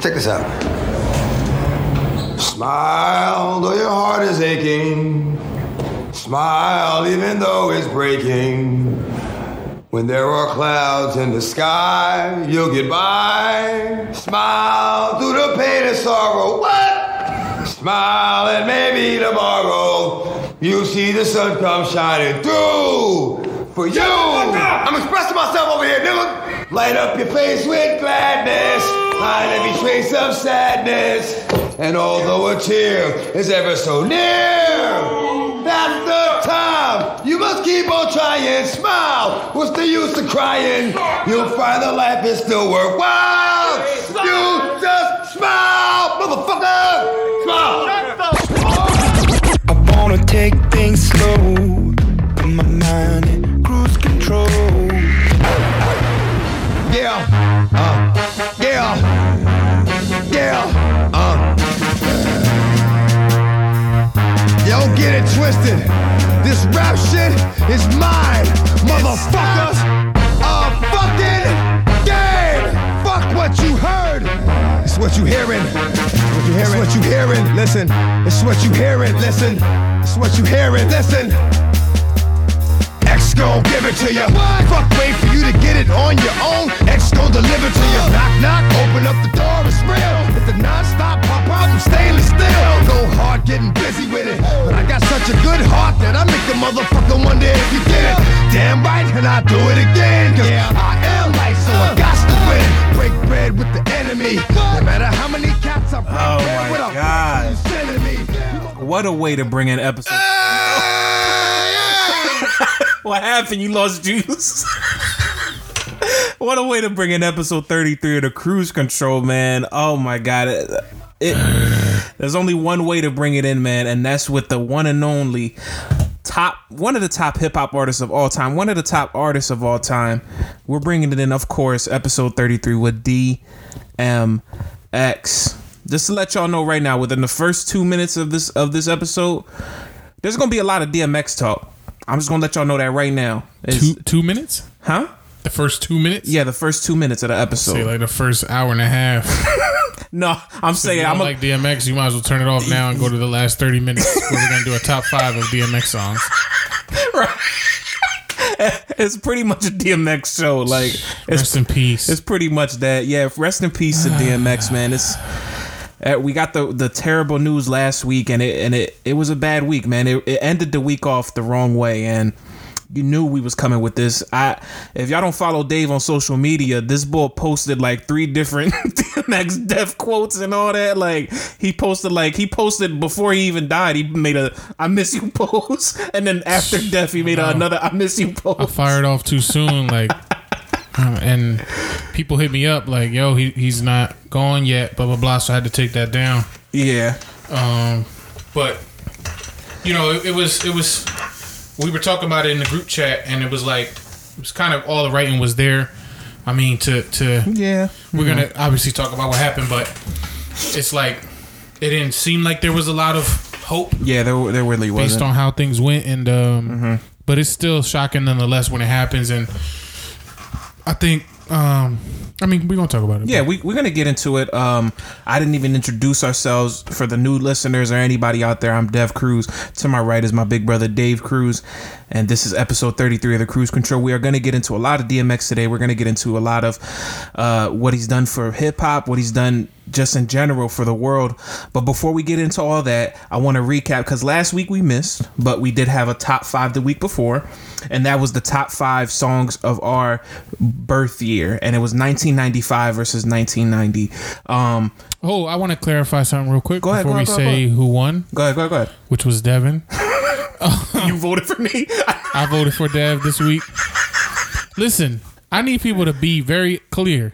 Check this out. Smile though your heart is aching. Smile even though it's breaking. When there are clouds in the sky, you'll get by. Smile through the pain and sorrow. What? Smile and maybe tomorrow you'll see the sun come shining through for you. I'm expressing myself over here, nigga. Light up your face with gladness. Hide every trace of sadness. And although a tear is ever so near, that's the time. You must keep on trying. Smile. What's the use of crying? You'll find that life is still worthwhile. You just smile, motherfucker. Smile. I wanna take things slow. Put my mind in cruise control. Yeah. Uh. Yeah. Uh. Yo, get it twisted. This rap shit is mine, motherfucker. A fucking game. Fuck what you heard. It's what you hearing. What you hearing. It's what you hearing. Listen. It's what you hearing. Listen. It's what you hearing. Listen. X gon' give it to you. Fuck, wait for you to get it on your own. X gon' deliver to you. Knock, knock, open up the door, it's real. It's the non-stop pop out from stainless steel. Go hard, getting busy with it. But I got such a good heart that I make the motherfucker wonder if you get it. Damn right, and I do it again. Cause yeah. I am like, so I got to win. Break bread with the enemy. No matter how many cats I break Oh bread my with, you. What a way to bring an episode. What happened? You lost juice. what a way to bring in episode 33 of the cruise control, man. Oh my god. It, it- there's only one way to bring it in, man, and that's with the one and only top one of the top hip hop artists of all time, one of the top artists of all time. We're bringing it in, of course, episode 33 with DMX. Just to let y'all know right now, within the first two minutes of this of this episode, there's gonna be a lot of DMX talk. I'm just gonna let y'all know that right now. It's- Two two minutes? huh? The first two minutes? Yeah, the first two minutes of the episode. Say like the first hour and a half. no, I'm If saying you I'm don't a, like DMX, you might as well turn it off now and go to the last thirty minutes where we're gonna do a top five of DMX songs. it's pretty much a DMX show. Like it's Rest in peace. It's pretty much that. Yeah. Rest in peace to DMX, man. It's Uh, we got the the terrible news last week, and it and it it was a bad week, man. It, it ended the week off the wrong way, and you knew we was coming with this. I if y'all don't follow Dave on social media, this boy posted like three different DMX death quotes and all that. Like he posted like he posted before he even died. He made a I miss you post, and then after death he made another I miss you post. I fired off too soon, like, um, and people hit me up like, "Yo, he, he's not gone yet." Blah blah blah. So I had to take that down. Yeah. Um, but you know, it, it was it was we were talking about it in the group chat, and it was like it was kind of all the writing was there. I mean, to to Yeah. we're gonna obviously talk about what happened, but it's like it didn't seem like there was a lot of hope Yeah, there, there really based wasn't. on how things went, and um, Mm-hmm. but it's still shocking nonetheless when it happens, and I think um, I mean we're gonna talk about it. Yeah, we, we're gonna get into it. Um, I didn't even introduce ourselves for the new listeners or anybody out there. I'm Dev Cruz. To my right is my big brother Dave Cruz, and this is episode 33 of the Cruise Control. We are gonna get into a lot of DMX today. We're gonna get into a lot of uh, what he's done for hip hop, what he's done just in general for the world. But before we get into all that, I want to recap because last week we missed, but we did have a top five the week before, and that was the top five songs of our birth year, and it was 1995 versus 1990. Um, Oh, I want to clarify something real quick Go ahead, before go we ahead, go say ahead. who won, go ahead, go ahead, go ahead. which was Devin. You voted for me. I voted for Dev this week. Listen, I need people to be very clear.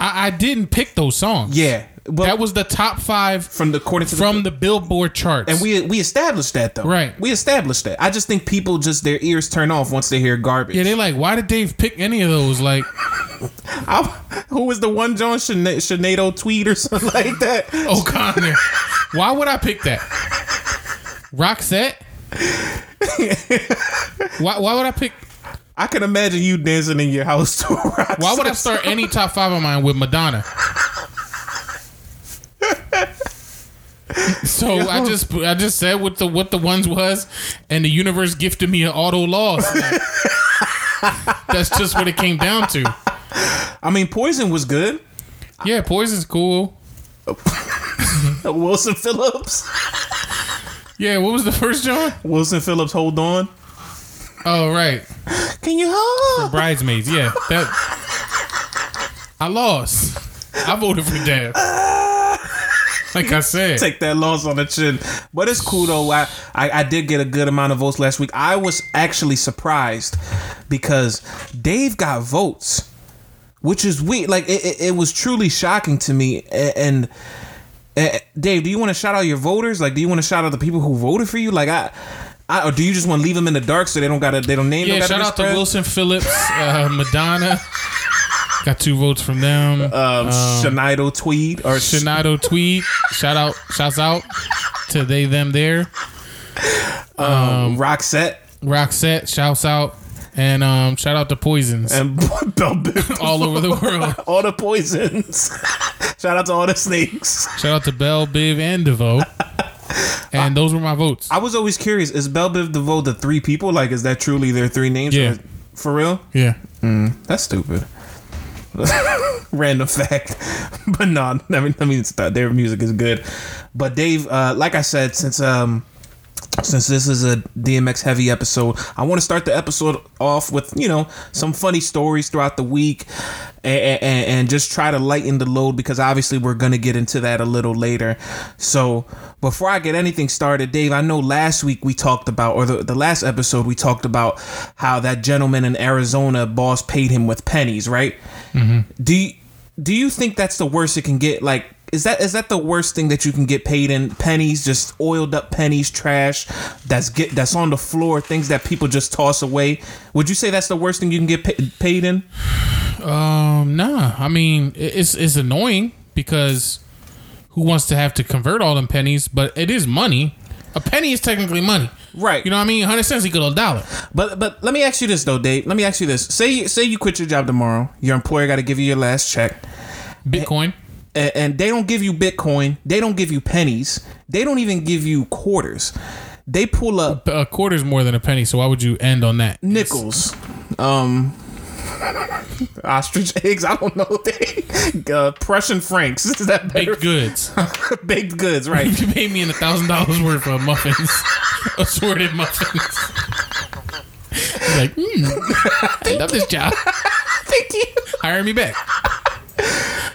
I, I didn't pick those songs. yeah, well, that was the top five from the according to from the Billboard charts. And we we established that though. Right. We established that. I just think people just their ears turn off once they hear garbage. yeah, they're like, why did Dave pick any of those? Like, I, who was the one John Sinead, Sinead tweet or something like that? O'Connor. why would I pick that? Roxette. why, why would I pick? I can imagine you dancing in your house to Why would I start any top five of mine with Madonna? so Yo. I just I just said what the what the ones was, and the universe gifted me an auto loss. That's just what it came down to. I mean, Poison was good. Yeah, Poison's cool. Wilson Phillips. yeah, what was the first John? Wilson Phillips, hold on. Oh right, Can you hold? bridesmaids. Yeah, that I lost. I voted for Dab. Like I said, Take that loss on the chin. But it's cool though. I, I I did get a good amount of votes last week. I was actually surprised because Dave got votes, which is weird. Like it, it, it was truly shocking to me. And, uh, Dave, do you want to shout out your voters? Like, do you want to shout out the people who voted for you? Like, I. I, or do you just want to leave them in the dark so they don't got to they don't name yeah. Shout out to? Wilson Phillips, uh, Madonna. Got two votes from them. um, Shanido Tweed or Sh- Shinado Tweed. Shout out, shouts out to they them there. um, Roxette Roxette, shouts out, and um, shout out to Poisons and all over the world. all the poisons. Shout out to all the snakes. Shout out to Bell, Biv, and DeVoe. And those were my votes. I was always curious: is Bell Biv DeVoe the three people? Like, is that truly their three names? Yeah. For real? Yeah. That's stupid. Random fact, but no, I mean, I mean, their music is good. But Dave, uh, like I said, since um, since this is a DMX heavy episode, I want to start the episode off with you know some funny stories throughout the week, and, and, and just try to lighten the load because obviously we're gonna get into that a little later. So before I get anything started, Dave, I know last week we talked about, or the, the last episode we talked about how that gentleman in Arizona boss paid him with pennies, right? Mm-hmm. Do you, do you think that's the worst it can get? Like, is that is that the worst thing that you can get paid in? Pennies, just oiled up pennies, trash that's get that's on the floor, things that people just toss away. Would you say that's the worst thing you can get pa- paid in? Um, nah. I mean, it's it's annoying because who wants to have to convert all them pennies? But it is money. A penny is technically money, Right. You know what I mean? Hundred cents equal a dollar. But but let me ask you this though, Dave. Let me ask you this. Say you, say you quit your job tomorrow. Your employer got to give you your last check. Bitcoin. And, and they don't give you Bitcoin. They don't give you pennies. They don't even give you quarters. They pull up A quarter's more than a penny. So why would you end on that? nickels. Um, ostrich eggs. I don't know. They, uh, Prussian francs. Is that better? Baked goods. Baked goods, right? you paid me in a thousand dollars worth of muffins, assorted muffins. like, hmm, I love this job. Thank you. Hire me back.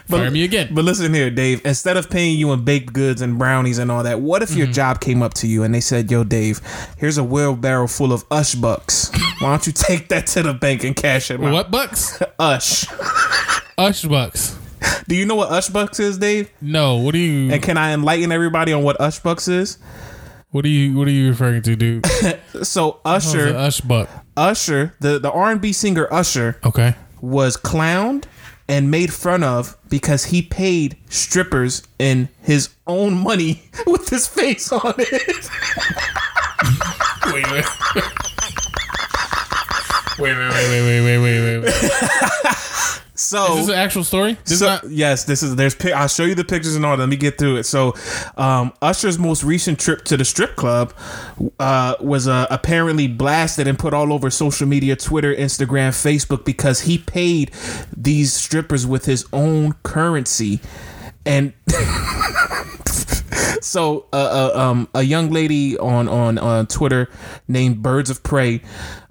Fire me again. But listen here, Dave. Instead of paying you in baked goods and brownies and all that, what if Mm-hmm. your job came up to you and they said, "Yo, Dave, here's a wheelbarrow full of Ush bucks. Why don't you take that to the bank and cash it?" out?" what bucks? Ush? Ush bucks. Do you know what Ush bucks is, Dave? No, what are you? And can I enlighten everybody on what Ush bucks is? What are you? What are you referring to, dude? So Usher, Ush buck. Usher, the the R and B singer Usher Okay. was clowned and made fun of because he paid strippers in his own money with his face on it. Wait, wait. Wait, wait, wait. So Is this an actual story? This So, is not. yes, this is there's. I'll show you the pictures and all. Let me get through it. So, um, Usher's most recent trip to the strip club uh, was uh, apparently blasted and put all over social media, Twitter, Instagram, Facebook, because he paid these strippers with his own currency, and. So, uh, uh, um, a young lady on on on Twitter named Birds of Prey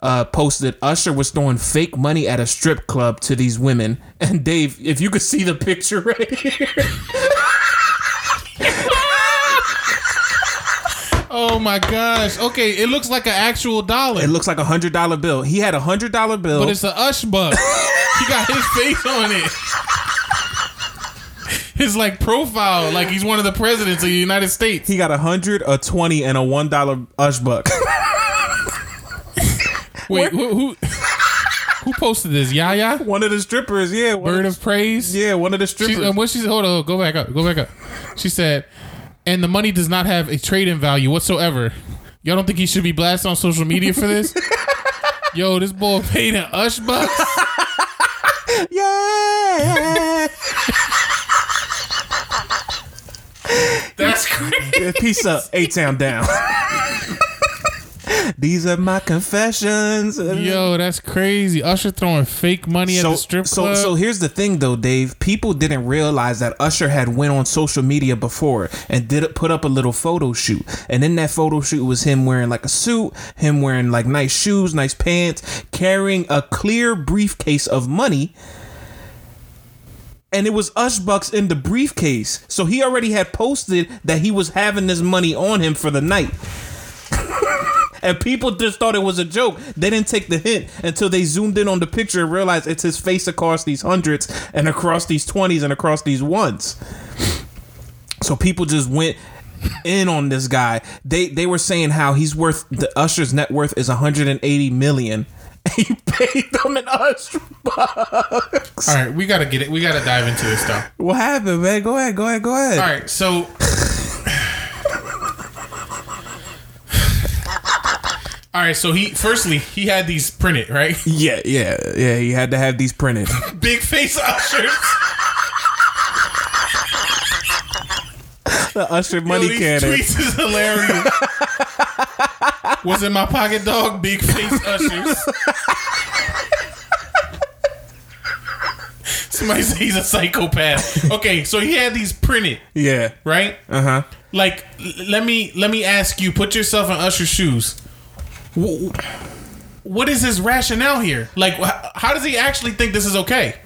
uh, posted Usher was throwing fake money at a strip club to these women. And Dave, if you could see the picture right here, Oh my gosh. Okay, it looks like an actual dollar, it looks like a hundred dollar bill. He had a hundred dollar bill. but it's a Ush buck. he got his face on it. His like profile, like he's one of the presidents of the United States. he got a hundred, a twenty, and a one dollar Ush buck. Wait, who, who who posted this? Yaya, one of the strippers, yeah, bird of, praise. yeah, one of the She, strippers. and what she said, hold on, go back up, go back up. She said, and the money does not have a trade-in value whatsoever. Y'all don't think he should be blasted on social media for this? Yo, this boy paid an Ush bucks. yeah. That's that's crazy. Peace up, A Town down. These are my confessions. Yo, that's crazy. Usher throwing fake money at so, the strip so, club. so here's the thing, though, Dave. People didn't realize that Usher had went on social media before and did put up a little photo shoot. And in that photo shoot was him wearing like a suit, him wearing like nice shoes, nice pants, carrying a clear briefcase of money. And it was Ush Bucks in the briefcase. So he already had posted that he was having this money on him for the night. and people just thought it was a joke. They didn't take the hint until they zoomed in on the picture and realized it's his face across these hundreds and across these twenties and across these ones. So people just went in on this guy. They they were saying how he's worth the Usher's net worth is 180 million. He paid them an Usher bucks. All right, we gotta get it. We gotta dive into this stuff. What happened, man? Go ahead, go ahead, go ahead. All right, so. All right, so he firstly he had these printed right, Yeah, yeah, yeah. He had to have these printed. big face ushers. the Usher money Yo, these cannon. tweets is hilarious. Was in my pocket, dog. Big face ushers. Somebody say he's a psychopath. Okay, so he had these printed, Yeah. right? Uh huh. Like, l- let me let me ask you. Put yourself in Usher's shoes. Wh- What is his rationale here? Like, wh- how does he actually think this is okay?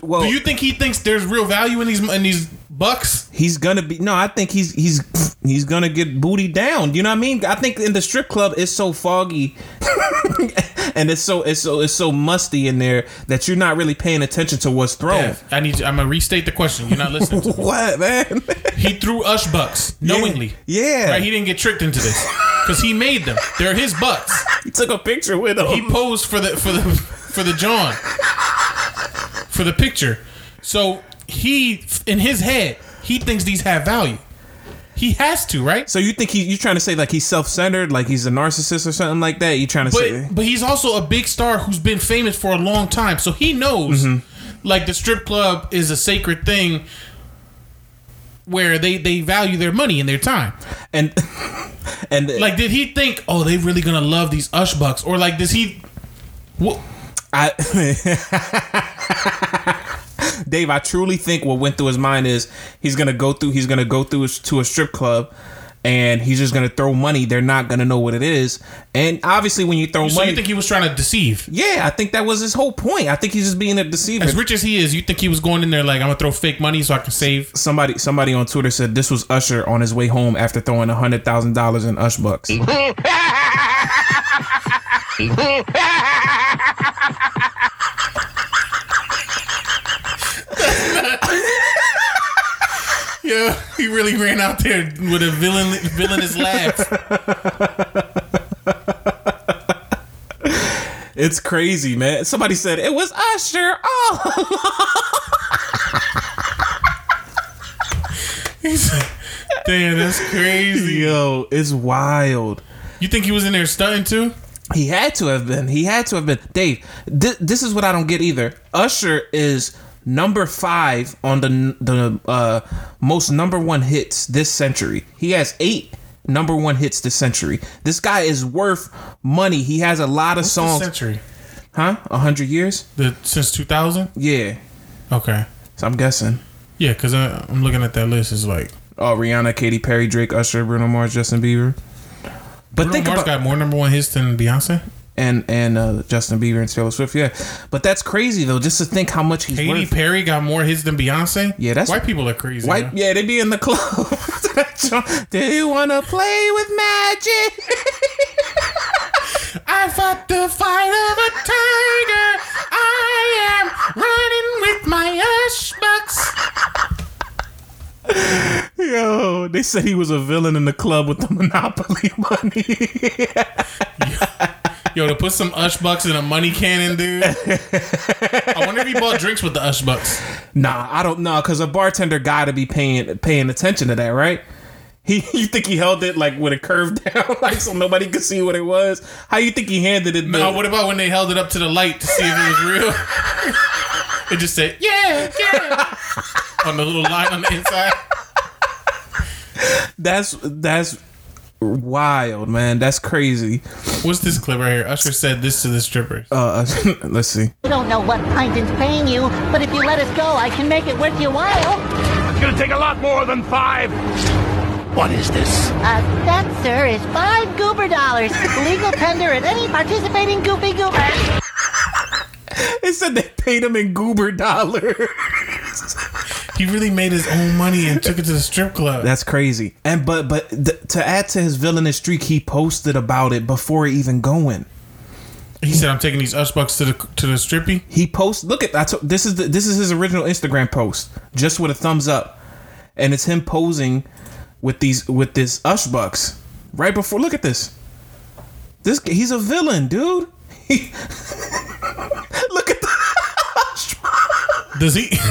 Well, Do you think he thinks there's real value in these in these bucks? he's gonna be no. I think he's he's he's gonna get booty down. You know what I mean? I think in the strip club it's so foggy, and it's so it's so it's so musty in there that you're not really paying attention to what's thrown. Yeah, I need. To, I'm gonna restate the question. You're not listening. to me. What man? He threw us bucks knowingly. Yeah. Right? He didn't get tricked into this because he made them. They're his bucks. he took a picture with them. He posed for the for the for the John for the picture. So he in his head he thinks these have value. He has to, right? so you think he you trying to say like he's self centered, like he's a narcissist or something like that? You trying to say? But but he's also a big star who's been famous for a long time. So he knows mm-hmm. like the strip club is a sacred thing where they they value their money and their time. And and Like did he think, "Oh, they really to love these Ush bucks?" Or like does he what I Dave, I truly think what went through his mind is he's gonna go through he's gonna go through to a strip club and he's just gonna throw money. They're not gonna know what it is. And obviously when you throw so money you think he was trying to deceive? Yeah, I think that was his whole point. I think he's just being a deceiver. As rich as he is, you think he was going in there like I'm gonna throw fake money so I can save? Somebody somebody on Twitter said this was Usher on his way home after throwing a hundred thousand dollars in Ush bucks. Yeah, he really ran out there with a villain villainous laugh. It's crazy, man. Somebody said it was Usher. Oh, He's damn, that's crazy. yo, it's wild. You think he was in there stunting too? He had to have been. He had to have been. Dave, thi- this is what I don't get either. Usher is number five on the the uh, most number one hits this century. He has eight number one hits this century. This guy is worth money. He has a lot of This songs. century, Huh? A hundred years? the since 2000. Yeah. Okay, So I'm guessing. yeah, because I'm looking at that list. It's like Oh, Rihanna, Katy Perry, Drake, Usher, Bruno Mars, Justin Bieber. But Bruno think Mars about got more number one hits than Beyonce. and and uh, Justin Bieber and Taylor Swift. Yeah, but that's crazy though. Just to think how much he's Katy worth. Perry got more hits than Beyonce. Yeah, that's- white people are crazy. White, yeah, they be in the club. Do you wanna play with magic? They said he was a villain in the club with the Monopoly money. Yo, to put some Ush bucks in a money cannon, dude. I wonder if he bought drinks with the Ush bucks. nah, I don't know, cause a bartender got to be paying paying attention to that, right? He, you think he held it like with a curve down, like so nobody could see what it was? How you think he handed it? No, what about when they held it up to the light to see if it was real? it just said, yeah, yeah, on the little line on the inside. That's that's wild, man. That's crazy. What's this clip right here? Usher said this to the strippers. Uh, let's see. We don't know what Plankton's paying you, but if you let us go, I can make it worth your while. It's gonna take a lot more than five. What is this? Uh, that, sir, is five goober dollars. Legal tender at any participating goofy goober. It said they paid him in goober dollars. He really made his own money and took it to the strip club. That's crazy. And but but th- to add to his villainous streak, he posted about it before even going. He said, "I'm taking these Ush bucks to the to the strippy." He posts. Look at that. This is the, this is his original Instagram post, just with a thumbs up, and it's him posing with these with this Ush bucks right before. Look at this. This he's a villain, dude. He, look. Does he?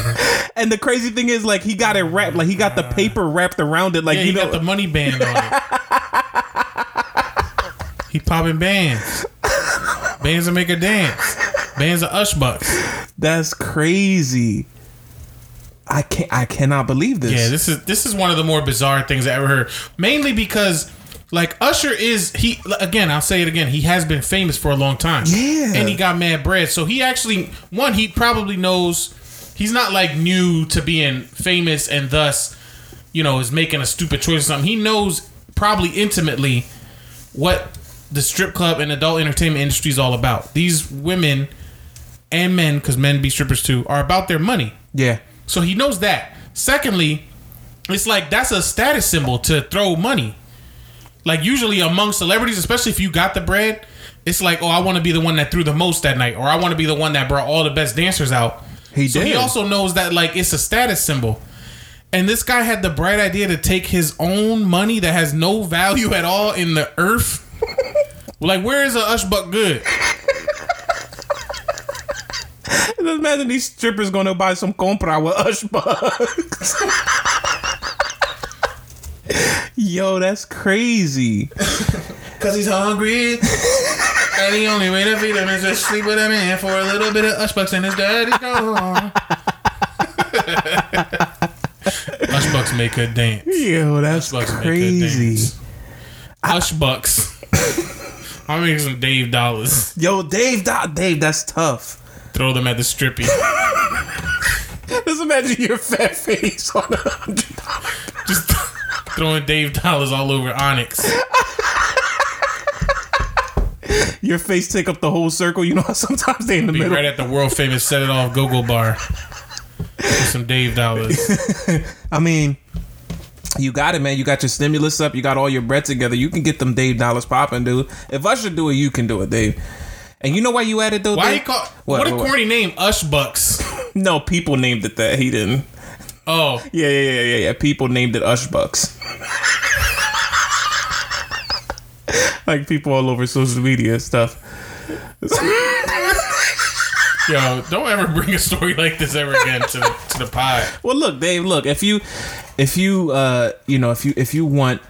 And the crazy thing is, like, he got it wrapped, like he got the paper wrapped around it, like yeah, you he know. got the money band on it. he popping bands. Bands that make her dance. Bands of Ush bucks. That's crazy. I can't. I cannot believe this. Yeah, this is this is one of the more bizarre things I ever heard. Mainly because like Usher is he again, I'll say it again, he has been famous for a long time. Yeah. And he got mad bread. So he actually one, he probably knows he's not like new to being famous and thus, you know, is making a stupid choice or something. He knows probably intimately what the strip club and adult entertainment industry is all about. These women and men, because men be strippers too, are about their money. yeah. So he knows that. Secondly, it's like that's a status symbol to throw money. Like usually among celebrities, especially if you got the bread, it's like, oh, I want to be the one that threw the most that night, or I want to be the one that brought all the best dancers out. He so he also knows that like it's a status symbol. And this guy had the bright idea to take his own money that has no value at all in the earth. like, where is a Ush Buck good? Just imagine these strippers going to buy some compra with Ush bucks. Yo, that's crazy. Cause he's hungry. And the only way to feed him is to sleep with a man for a little bit of Ush Bucks and his daddy's gone. Ush Bucks make her dance. Yo, that's Bucks crazy. dance. Bucks. I'm making some Dave dollars. Yo, Dave, that, Dave, that's tough. Throw them at the strippy. Just imagine your fat face on a hundred dollars. Just throwing Dave dollars all over Onyx. Your face take up the whole circle. You know how sometimes they in the Be middle. right at the world famous Set It Off Go-Go Bar. Some Dave dollars. I mean, you got it, man. You got your stimulus up. You got all your bread together. You can get them Dave dollars popping, dude. If I should do it, you can do it, Dave. And you know why you added though? Why he Dave? call what, a corny name, Ush Bucks. No, people named it that. He didn't. Oh, Yeah, yeah, yeah, yeah, yeah. People named it Ush Bucks. like people all over social media and stuff. Yo, don't ever bring a story like this ever again to the, to the pod. Well, look, Dave. Look, if you, if you, uh, you know, if you, if you want,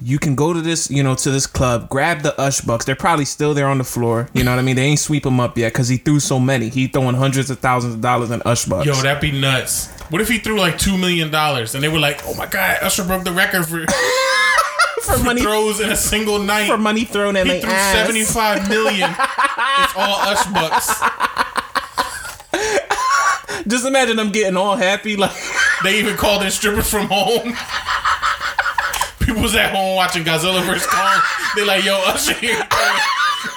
you can go to this, you know, to this club, grab the Ush Bucks. They're probably still there on the floor. You know what I mean? They ain't sweep them up yet because he threw so many. He throwing hundreds of thousands of dollars in Ush Bucks. Yo, that'd be nuts. What if he threw like two million dollars and they were like, "Oh my god, Usher broke the record for, for money, throws in a single night. for money thrown at he threw ass. seventy-five million. it's all Ush bucks. Just imagine them getting all happy, like They even called in strippers from home. People was at home watching Godzilla vs Kong. They like, "Yo, Usher here,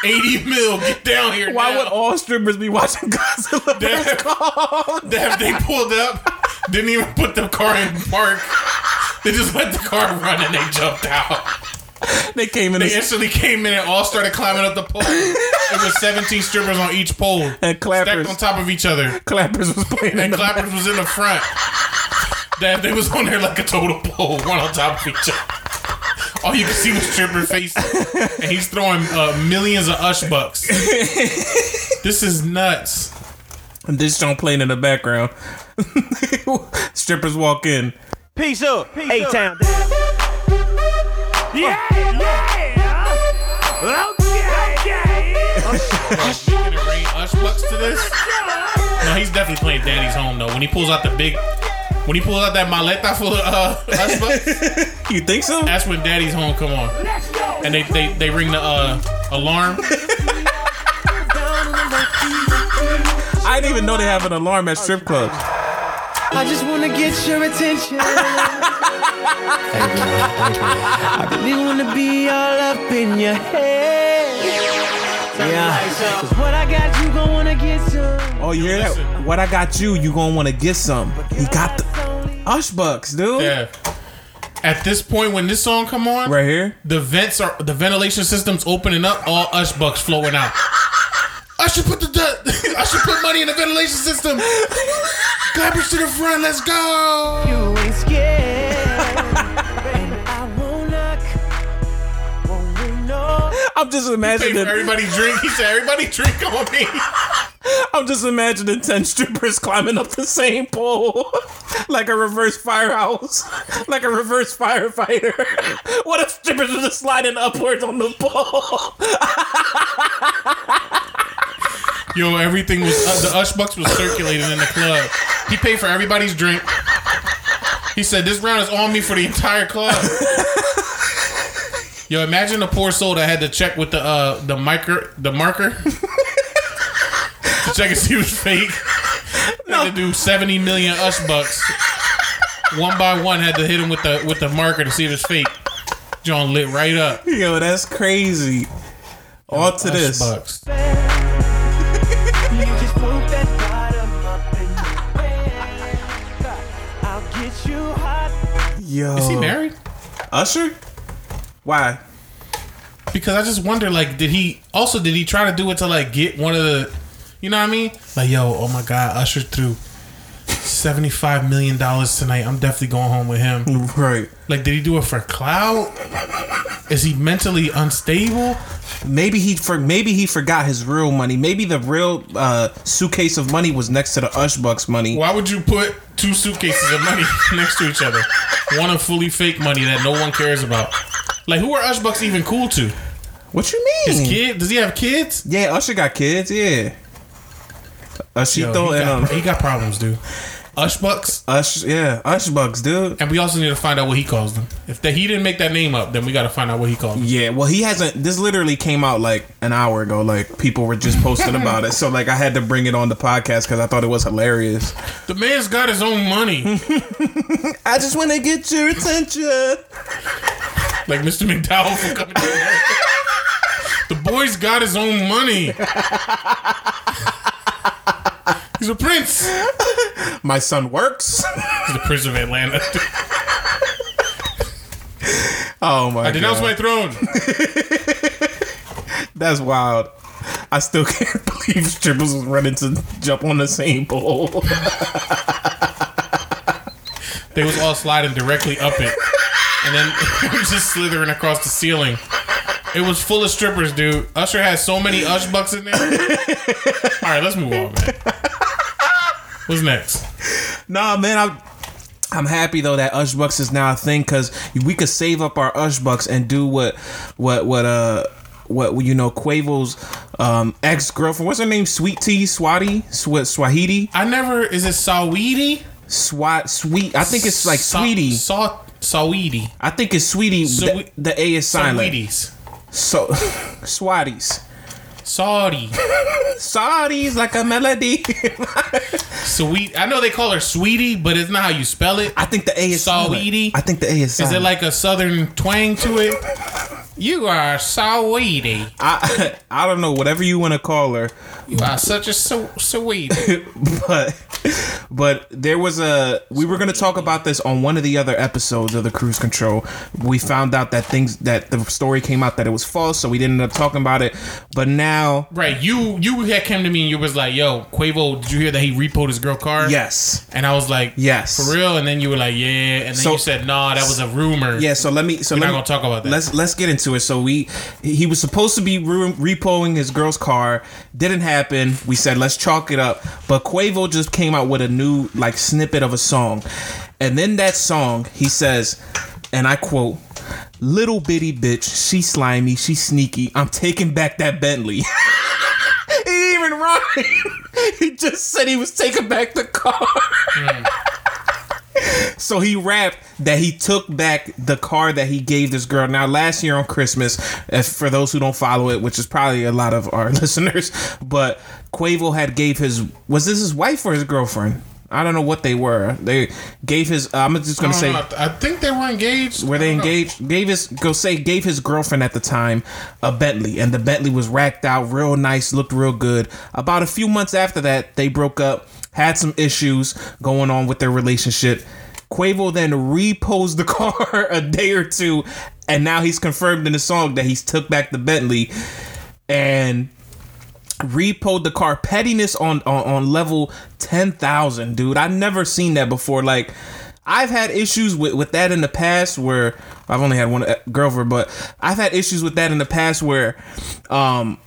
eighty mil, get down here." why now. would all strippers be watching Godzilla? Vs. Kong? Damn, they pulled up, didn't even put the car in park. They just let the car run and they jumped out. They came in They instantly came in and all started climbing up the pole. It was 17 strippers on each pole, and stacked on top of each other. Clappers was playing in And the clappers was in the front. That they was on there like a total pole, one on top of each other. All you could see was stripper faces, and he's throwing uh, millions of ush bucks. This is nuts. And this song playing in the background. Strippers walk in. Peace up, A-Town. Yeah, yeah. Okay, yeah. He gonna bring Ush Bucks to this? No, he's definitely playing Daddy's Home though. When he pulls out the big, When he pulls out that maleta full of uh, Hush Bucks, You think so? that's when Daddy's home come on, and they they, they ring the uh, alarm. I didn't even know they have an alarm at strip clubs. I just wanna get your attention. I really wanna be all up in your head. Yeah, cause what I got, you gon' wanna get some. Oh, you hear that? What I got you, you gonna want to get some. He got the Ush Bucks, dude. Yeah. At this point, when this song come on, Right here. the vents are the ventilation system's opening up, all Ush Bucks flowing out. I should put the I should put money in the ventilation system. Clappers to the front, let's go. You ain't scared. and I won't knock. Won't you know? I'm just imagining. for everybody drink. He said, everybody drink on me. I'm just imagining ten strippers climbing up the same pole, like a reverse firehouse, like a reverse firefighter. What if strippers are just sliding upwards on the pole? Yo, everything was uh, the Ush Bucks was circulating in the club. He paid for everybody's drink. He said, "This round is on me for the entire club." Yo, imagine the poor soul that had to check with the uh the marker the marker to check and see it was fake. Had to do seventy million Ush Bucks. One by one, had to hit him with the with the marker to see if it's fake. John lit right up. Yo, that's crazy. All to Ush this. Bucks. Yo, Is he married? Usher? Why? because I just wonder, like, did he also did he try to do it to like get one of the, you know what I mean? Like, yo, oh my god, Usher threw seventy five million dollars tonight. I'm definitely going home with him. Right. Like, did he do it for clout? Is he mentally unstable? Maybe he for maybe he forgot his real money. Maybe the real uh, suitcase of money was next to the Ush Bucks money. Why would you put two suitcases of money next to each other? One of fully fake money that no one cares about. Like, who are Ush Bucks even cool to? What you mean? His kid? Does he have kids? Yeah, Usher got kids. Yeah. Yo, Ushito he, and got, um, he got problems, dude. Ush Bucks. Ush, yeah, Ush Bucks, dude. And we also need to find out what he calls them. If the, he didn't make that name up, then we got to find out what he calls them. Yeah, well, he hasn't. This literally came out like an hour ago. Like people were just posting about it, so like I had to bring it on the podcast because I thought it was hilarious. The man's got his own money. I just want to get your attention. like Mr. McDowell from coming. The boy's got his own money. He's a prince. My son works. He's the prince of Atlanta. Oh my god. I denounce my throne. that's wild. I still can't believe strippers was running to jump on the same pole. They was all sliding directly up it. And then it was just slithering across the ceiling. It was full of strippers, dude. Usher had so many Ush bucks in there. All right, let's move on, man. What's next? Nah, man, I'm I'm happy though that Ush Bucks is now a thing because we could save up our Ush Bucks and do what what what uh what you know Quavo's um ex girlfriend. What's her name? Sweet Tea Swati Sw- Swahidi I never. Is it Saweetie? Swat Sweet. I think it's like Sa- Sweetie. Sa- Saweetie. I think it's Sweetie. Swe- the, the A is silent. Saweeties. So Swatties. Saudi. Saudis like a melody. Sweet. I know they call her Sweetie, but it's not how you spell it. I think the A is silent. Saweetie? I think the A is Is it like a southern twang to it? You are Saweetie. I I don't know whatever you want to call her. You are such a so sweetie. but but there was a we were going to talk about this on one of the other episodes of the cruise control we found out that things that the story came out that it was false so we didn't end up talking about it but now right. You you had came to me and you was like, "Yo, Quavo, did you hear that he repoed his girl car?" yes And I was like, Yes. for real." And then you were like, "Yeah," and then So- you said, "Nah, that was a rumor." yeah so let me so We're let not me, gonna talk about that. let's let's get into it. So we he was supposed to be re- repoing his girl's car. Didn't happen. We said let's chalk it up. But Quavo just came out with a new like snippet of a song. And then that song he says and I quote little bitty bitch she slimy she sneaky. I'm taking back that Bentley. He didn't even rhyme. He just said he was taking back the car hmm. So he rapped that he took back the car that he gave this girl. Now, last year on Christmas, if, for those who don't follow it, which is probably a lot of our listeners, but Quavo had gave his was this his wife or his girlfriend? I don't know what they were. They gave his. I'm just gonna I say. know. I think they were engaged. Were they don't know. engaged? Gave his go say gave his girlfriend at the time a Bentley, and the Bentley was racked out, real nice, looked real good. About a few months after that, they broke up, had some issues going on with their relationship. Quavo then reposed the car a day or two, and now he's confirmed in the song that he's took back the Bentley, and repoed the car. Pettiness on on, on level 10,000 dude. I've never seen that before. Like I've had issues with, with that in the past where I've only had one uh, girlfriend but I've had issues with that in the past where um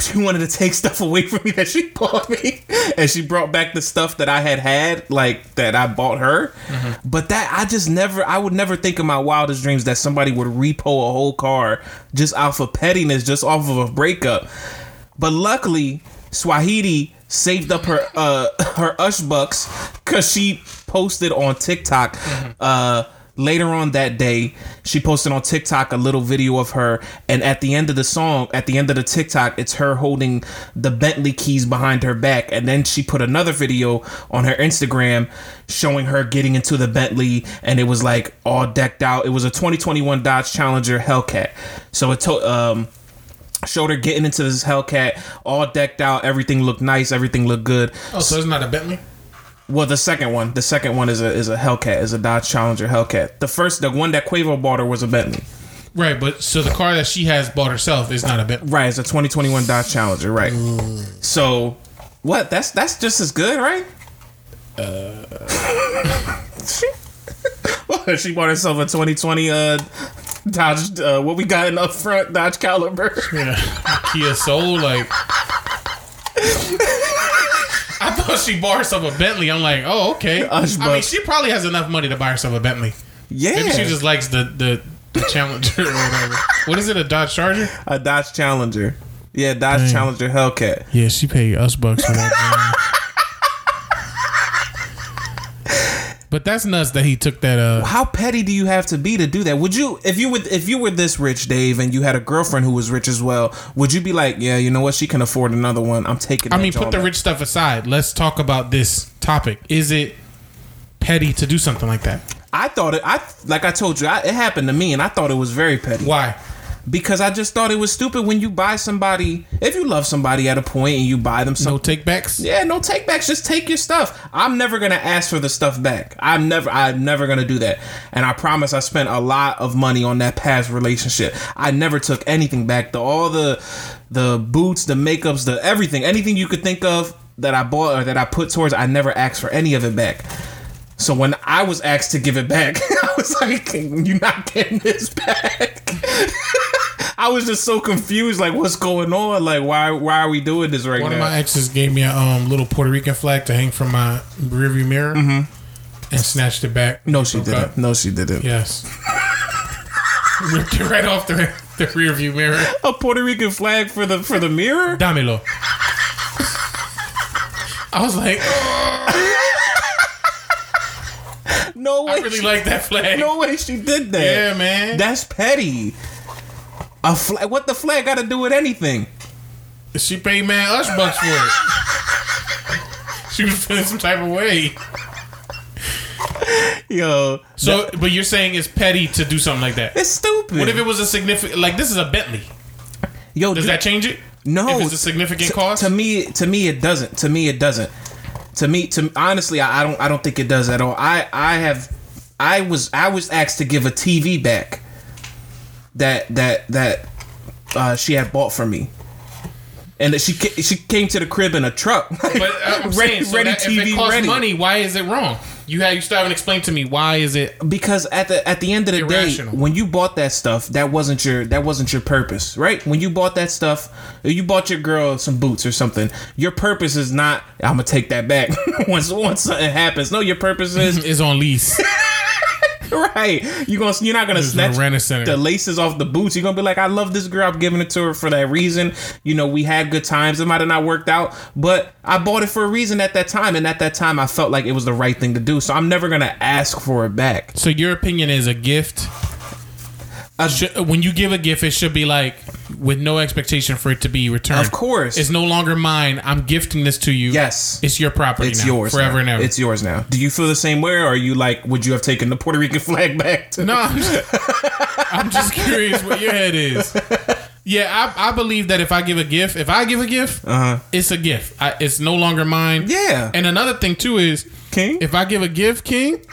she wanted to take stuff away from me that she bought me. And she brought back the stuff that I had had like that I bought her. But that I just never I would never think in my wildest dreams that somebody would repo a whole car just off of pettiness just off of a breakup. But luckily, Swahili saved up her uh her Ush bucks because she posted on TikTok uh later on that day she posted on TikTok a little video of her and at the end of the song at the end of the TikTok it's her holding the Bentley keys behind her back and then she put another video on her Instagram showing her getting into the Bentley and it was like all decked out it was a 2021 Dodge Challenger Hellcat so it to um showed her getting into this Hellcat, all decked out. Everything looked nice. Everything looked good. Oh, so it's not a Bentley. Well, the second one, the second one is a is a Hellcat, is a Dodge Challenger Hellcat. The first, the one that Quavo bought her was a Bentley. Right, but so the car that she has bought herself is not a Bentley. Right, it's a 2021 Dodge Challenger. Right. So, what? That's that's just as good, right? Uh. well, she bought herself a 2020 uh Dodge. Uh, what we got in up front, Dodge Caliber. Yeah, Kia Soul. Like, she bought herself a Bentley. I'm like, oh okay. I mean, she probably has enough money to buy herself a Bentley. Yeah. Maybe she just likes the the, the Challenger or whatever. What is it? A Dodge Charger? a Dodge Challenger. Yeah, Dodge Challenger Hellcat. Yeah, she paid us bucks for that. But that's nuts that he took that. Uh, How petty do you have to be to do that? Would you, if you would, if you were this rich, Dave, and you had a girlfriend who was rich as well, would you be like, yeah, you know what, she can afford another one. I'm taking. I mean, put the back." rich stuff aside. Let's talk about this topic. Is it petty to do something like that? I thought it. I like I told you, I, it happened to me, and I thought it was very petty. Why? Because I just thought it was stupid when you buy somebody. If you love somebody at a point and you buy them No something. take backs. Yeah, no take backs. Just take your stuff. I'm never gonna ask for the stuff back. I'm never. I'm never gonna do that. And I promise. I spent a lot of money on that past relationship. I never took anything back. The all the, the boots, the makeups, the everything, anything you could think of that I bought or that I put towards. I never asked for any of it back. So when I was asked to give it back, I was like, "You're not getting this back." I was just so confused. Like, what's going on? Like, why? Why are we doing this right One now? One of my exes gave me a um, little Puerto Rican flag to hang from my rearview mirror and snatched it back. no, she didn't. up. No, she didn't. Yes. Ripped it right off the, the rearview mirror. a Puerto Rican flag for the for the mirror? Damelo. I was like, No way. I really she, like that flag. no way she did that. Yeah, man. That's petty. A flag. What the flag got to do with anything? She paid man Ush bucks for it. she was feeling some type of way. Yo, So, but you're saying it's petty to do something like that? it's stupid. What if it was a significant? Like this is a Bentley. Yo, Does do- that change it? No, If it's a significant to, cost. To me, to me, it doesn't. To me, it doesn't. To me, to honestly, I, I don't. I don't think it does at all. I, I have, I was, I was asked to give a TV back. That that that uh, she had bought for me, and that she ca- she came to the crib in a truck. But uh, I'm ready, saying, so ready that, TV if it costs ready. money, why is it wrong? You have you still haven't explained to me why is it? because at the at the end of the Irrational. day when you bought that stuff that wasn't your that wasn't your purpose right when you bought that stuff you bought your girl some boots or something your purpose is not i'm gonna take that back once once something happens no your purpose is Is on lease. right. You gonna you're not gonna There's snatch Rent-A-Center. the laces off the boots. You're gonna be like, I love this girl. I'm giving it to her for that reason. You know, we had good times. It might have not worked out, but I bought it for a reason at that time, and at that time, I felt like it was the right thing to do. So I'm never gonna ask for it back. So your opinion is a gift. should, when you give a gift, it should be like with no expectation for it to be returned. Of course. it's no longer mine. I'm gifting this to you. Yes. it's your property. It's now, yours forever now. and ever. It's yours now. Do you feel the same way, or are you like, would you have taken the Puerto Rican flag back? To no, I'm just, I'm just curious what your head is. Yeah, I, I believe that if I give a gift, if I give a gift, uh-huh. it's a gift. I, it's no longer mine. Yeah. And another thing too is, King? if I give a gift, King,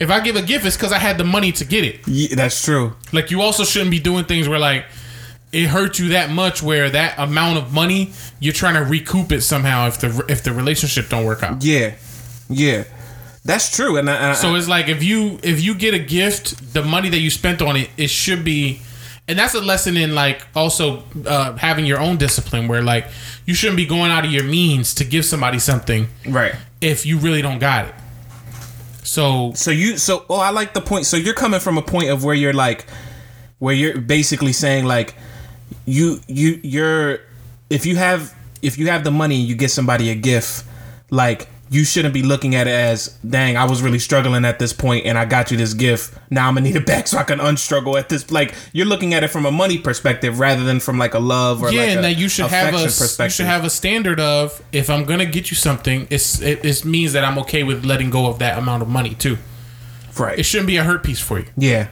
if I give a gift, it's because I had the money to get it. Yeah, that's true. Like you also shouldn't be doing things where like it hurt you that much where that amount of money you're trying to recoup it somehow if the if the relationship don't work out. Yeah, yeah, that's true. And, I, I- So it's like if you if you get a gift, the money that you spent on it, it should be, and that's a lesson in like also uh, having your own discipline where like you shouldn't be going out of your means to give somebody something right. if you really don't got it. So So you so oh I like the point. So you're coming from a point of where you're like where you're basically saying like you you you're if you have if you have the money you get somebody a gift like you shouldn't be looking at it as dang I was really struggling at this point and I got you this gift now I'm gonna need it back so I can unstruggle at this like you're looking at it from a money perspective rather than from like a love or yeah, like and a that you should have a you should have a standard of if I'm gonna get you something, it's it, it means that I'm okay with letting go of that amount of money too. right It shouldn't be a hurt piece for you. yeah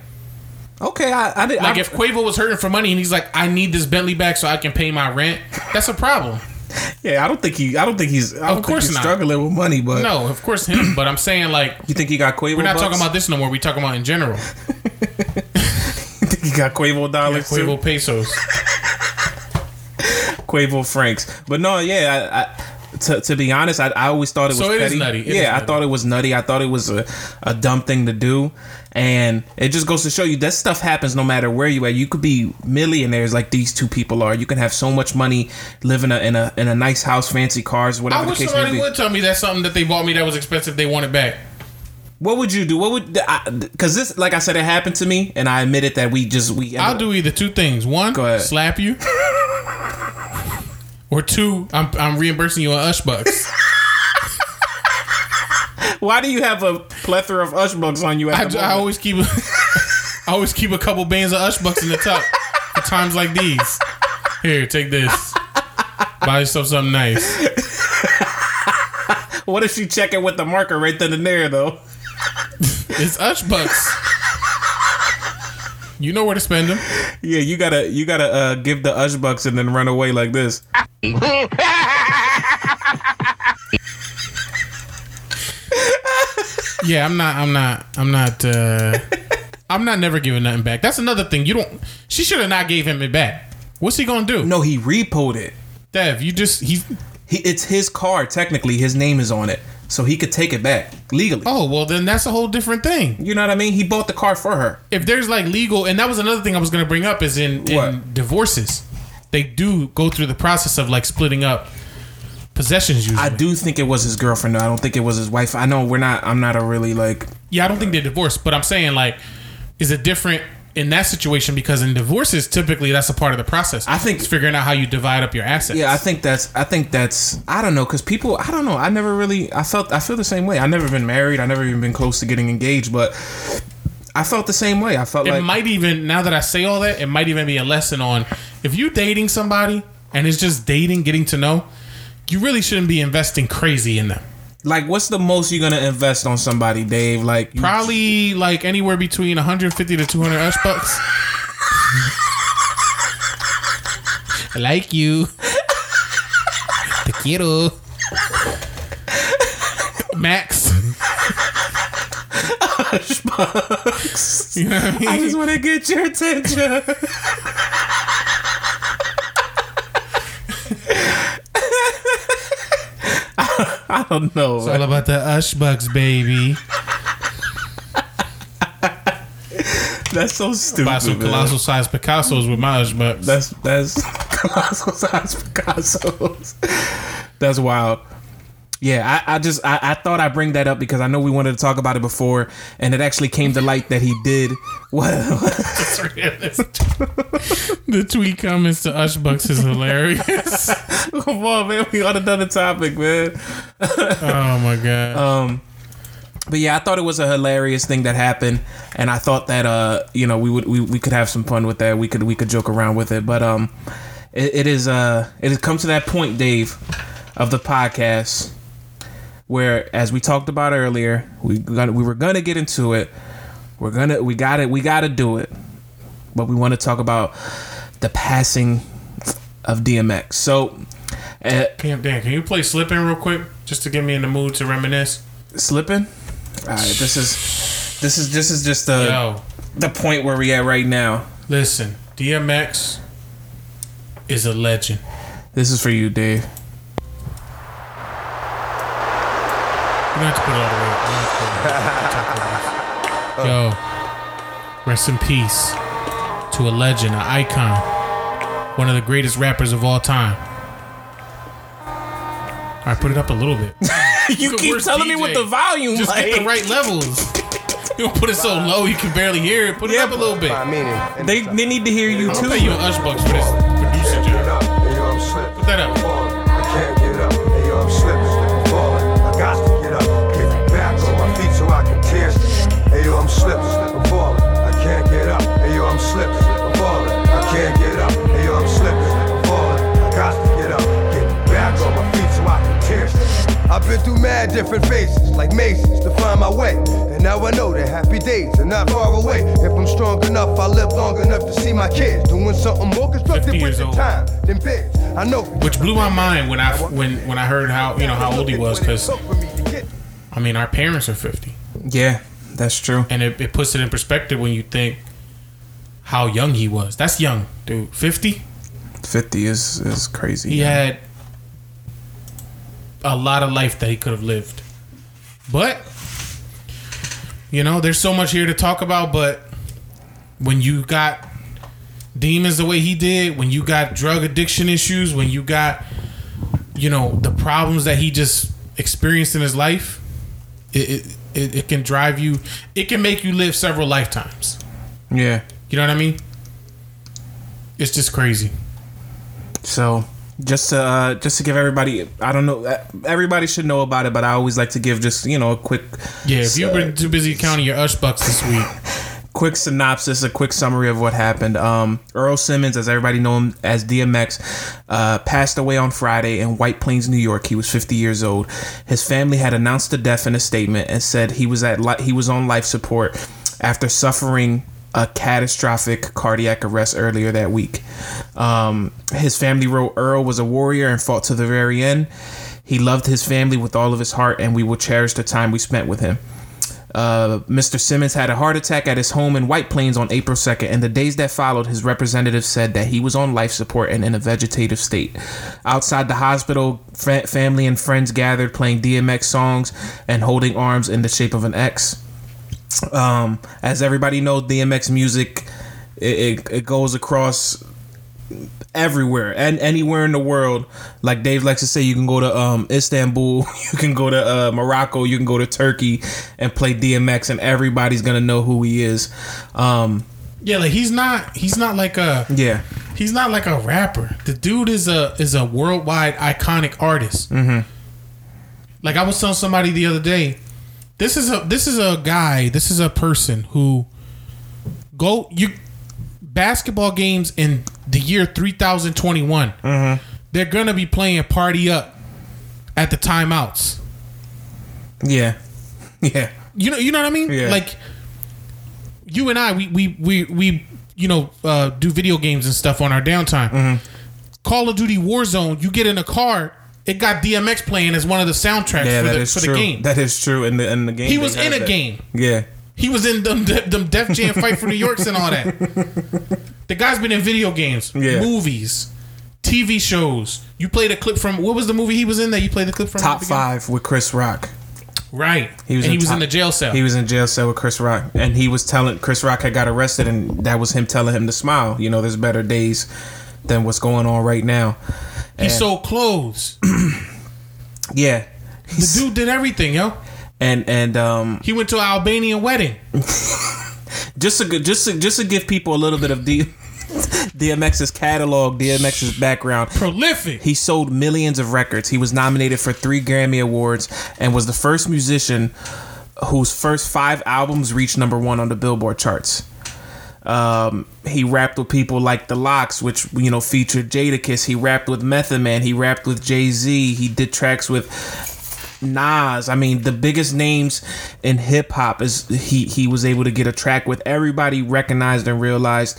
okay I, I did Like I, if Quavo was hurting for money and he's like, I need this Bentley back so I can pay my rent, that's a problem. Yeah I don't think he I don't think he's I don't course think he's not. struggling with money but No, of course him, but I'm saying like you think he got Quavo we're not bucks? talking about this no more. We're talking about in general. He got Quavo dollars too. Quavo pesos. Quavo francs. But no, yeah. I, I, to, to be honest, I, I always thought it was So it is petty. nutty. It yeah, I nutty. thought it was nutty. I thought it was a, a dumb thing to do, and it just goes to show you that stuff happens no matter where you at. You could be millionaires like these two people are. You can have so much money, live in a in a in a nice house, fancy cars, whatever I the wish case may somebody be. would tell me that's something that they bought me that was expensive. They want it back. What would you do? What would because this, like I said, it happened to me, and I admitted that we just we. I'll do either two things. One, Go ahead. slap you. or two, I'm, I'm reimbursing you on Ush bucks. Why do you have a plethora of ush bucks on you? At I, the I always keep I always keep a couple bands of Ush bucks in the tuck for times like these. Here, take this. Buy yourself something nice. What if you check it with the marker right then and there, though? It's Ush bucks. You know where to spend them. Yeah, you gotta you gotta uh, give the ush bucks and then run away like this. Yeah, I'm not. I'm not. I'm not. uh I'm not never giving nothing back. That's another thing. You don't. She should have not gave him it back. What's he gonna do? No, he repoed it. Dev, you just he. He it's his car. Technically, his name is on it, so he could take it back legally. Oh well, then that's a whole different thing. You know what I mean? He bought the car for her. if there's like legal and that was another thing I was gonna bring up is in, in divorces. They do go through the process of like splitting up possessions usually. I do think it was his girlfriend. though. I don't think it was his wife. I know we're not. I'm not a really like. Yeah, I don't think they're divorced, but I'm saying like is it different in that situation because in divorces typically that's a part of the process. I think- it's figuring out how you divide up your assets. Yeah, I think that's. I think that's. I don't know, cause people. I don't know. I never really. I felt. I feel the same way. I never been married. I never even been close to getting engaged, but I felt the same way. I felt it like. It might even now that I say all that, it might even be a lesson on if you dating somebody and it's just dating, getting to know, you really shouldn't be investing crazy in them. Like, what's the most you're gonna invest on somebody, Dave? Like, you- Probably like anywhere between 150 to 200 ush bucks. I like you. Te quiero. Max. You know what I mean? I just want to get your attention. I don't know. It's all about the ush bucks, baby. That's so stupid. Buy some colossal sized Picassos with my ush bucks. That's that's colossal size Picasso's. That's wild. Yeah, I, I just I, I thought I'd bring that up because I know we wanted to talk about it before, and it actually came to light that he did. What? the tweet comments to Ushbucks is hilarious. Come on, man. We on another topic, man. oh my god. Um, but yeah, I thought it was a hilarious thing that happened, and I thought that uh, you know, we would we, we could have some fun with that. We could we could joke around with it, but um, it, it is uh, it has come to that point, Dave, of the podcast where, as we talked about earlier, we gonna, we were gonna get into it. We're gonna we got it we got to do it, but we want to talk about the passing of DMX. So, uh, Damn, Dan, can you play Slippin' real quick just to get me in the mood to reminisce? slipping. All right, this is this is this is just the Yo, the point where we at right now. listen, DMX is a legend. This is for you, Dave. You don't have to put it all the way. up. You don't have to put it all the way up. Oh. Yo, rest in peace to a legend, an icon, one of the greatest rappers of all time. All right, put it up a little bit. you keep work, telling me DJ. with the volume, Just like, get the right levels. You don't put it so low you can barely hear it. Put it Yeah, up a little bit. I mean it. they they need to hear you I'll too. pay you an Ushbucks for this producer job. Put that up. Through mad different phases, like mazes, to find my way. And now I know that happy days are not far away. If I'm strong enough, I live long enough to see my kids doing something more constructive with years the time than bigs. I know. Which blew my mind when I when when I heard how you know how old he was because I mean our parents are 50 Yeah, that's true. and it, it puts it in perspective when you think how young he was. That's young, dude. 50. Fifty is is crazy. He had a lot of life that he could have lived. But you know, there's so much here to talk about, but when you got demons the way he did, when you got drug addiction issues, when you got you know, the problems that he just experienced in his life, it it, it, can drive you it can make you live several lifetimes. yeah. You know what I mean? It's just crazy. So just to uh, just to give everybody, I don't know, uh, everybody should know about it, but I always like to give just you know a quick Yeah, if you've been too busy counting your Ush bucks this week, quick synopsis, a quick summary of what happened. Um, Earl Simmons, as everybody know him as DMX, uh, passed away on Friday in White Plains, New York. He was 50 years old. His family had announced the death in a statement and said he was at li- he was on life support after suffering a catastrophic cardiac arrest earlier that week. Um, his family wrote Earl was a warrior and fought to the very end. He loved his family with all of his heart, and we will cherish the time we spent with him. Uh, Mr. Simmons had a heart attack at his home in White Plains on April 2nd, and the days that followed, his representative said that he was on life support and in a vegetative state. Outside the hospital, fa- family and friends gathered playing DMX songs and holding arms in the shape of an X. Um, as everybody knows, DMX music it, it, it goes across everywhere and anywhere in the world. Like Dave likes to say, you can go to um, Istanbul, you can go to uh, Morocco, you can go to Turkey and play DMX, and everybody's gonna know who he is. Um, yeah, like he's not he's not like a yeah, he's not like a rapper. The dude is a is a worldwide iconic artist. Mm-hmm. Like I was telling somebody the other day, this is a this is a guy, this is a person who go you basketball games in the year 3021. Mm-hmm. They're gonna be playing party up at the timeouts. yeah, yeah, You know, you know what I mean? Yeah. Like you and I, we we we we you know uh, do video games and stuff on our downtime. Mm-hmm. Call of Duty Warzone, you get in a car, it got DMX playing as one of the soundtracks yeah. for the for true. the game. That is true. In the in the game, he was in a that. game. Yeah, He was in them them Def Jam fight for New Yorks and all that. The guy's been in video games, Yeah. movies, TV shows. You played a clip from what was the movie he was in that you played the clip from? top at the beginning? five with Chris Rock. right? He was and he was top- in the jail cell. He was in jail cell with Chris Rock, and he was telling Chris Rock had got arrested, and that was him telling him to smile. You know, there's better days than what's going on right now. He And- sold clothes. Yeah, The dude did everything, yo. and and um, He went to an Albanian wedding. just to just to, just to give people a little bit of D, DMX's catalog, DMX's background. Prolific. He sold millions of records. He was nominated for three Grammy Awards and was the first musician whose first five albums reached number one on the Billboard charts. Um, he rapped with people like The LOX, which you know featured Jadakiss. He rapped with Method Man. He rapped with Jay Z. He did tracks with Nas. I mean, the biggest names in hip hop is he he was able to get a track with everybody recognized and realized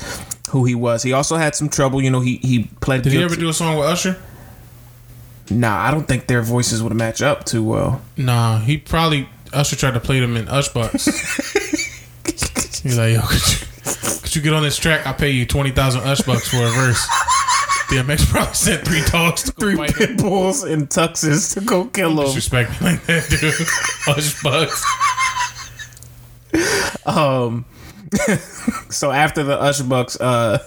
who he was. He also had some trouble. You know, he he pled Did he ever do a song with Usher? Nah, I don't think their voices would match up too well. Nah, he probably Usher tried to play them in Ushbucks. He's like, yo, could you, get on this track? I'll pay you twenty thousand Ush bucks for a verse. DMX probably sent three dogs to Three pit bulls and tuxes to go kill him. Disrespect me like that, dude. Ushbucks. Um, so after the Usher Bucks, uh,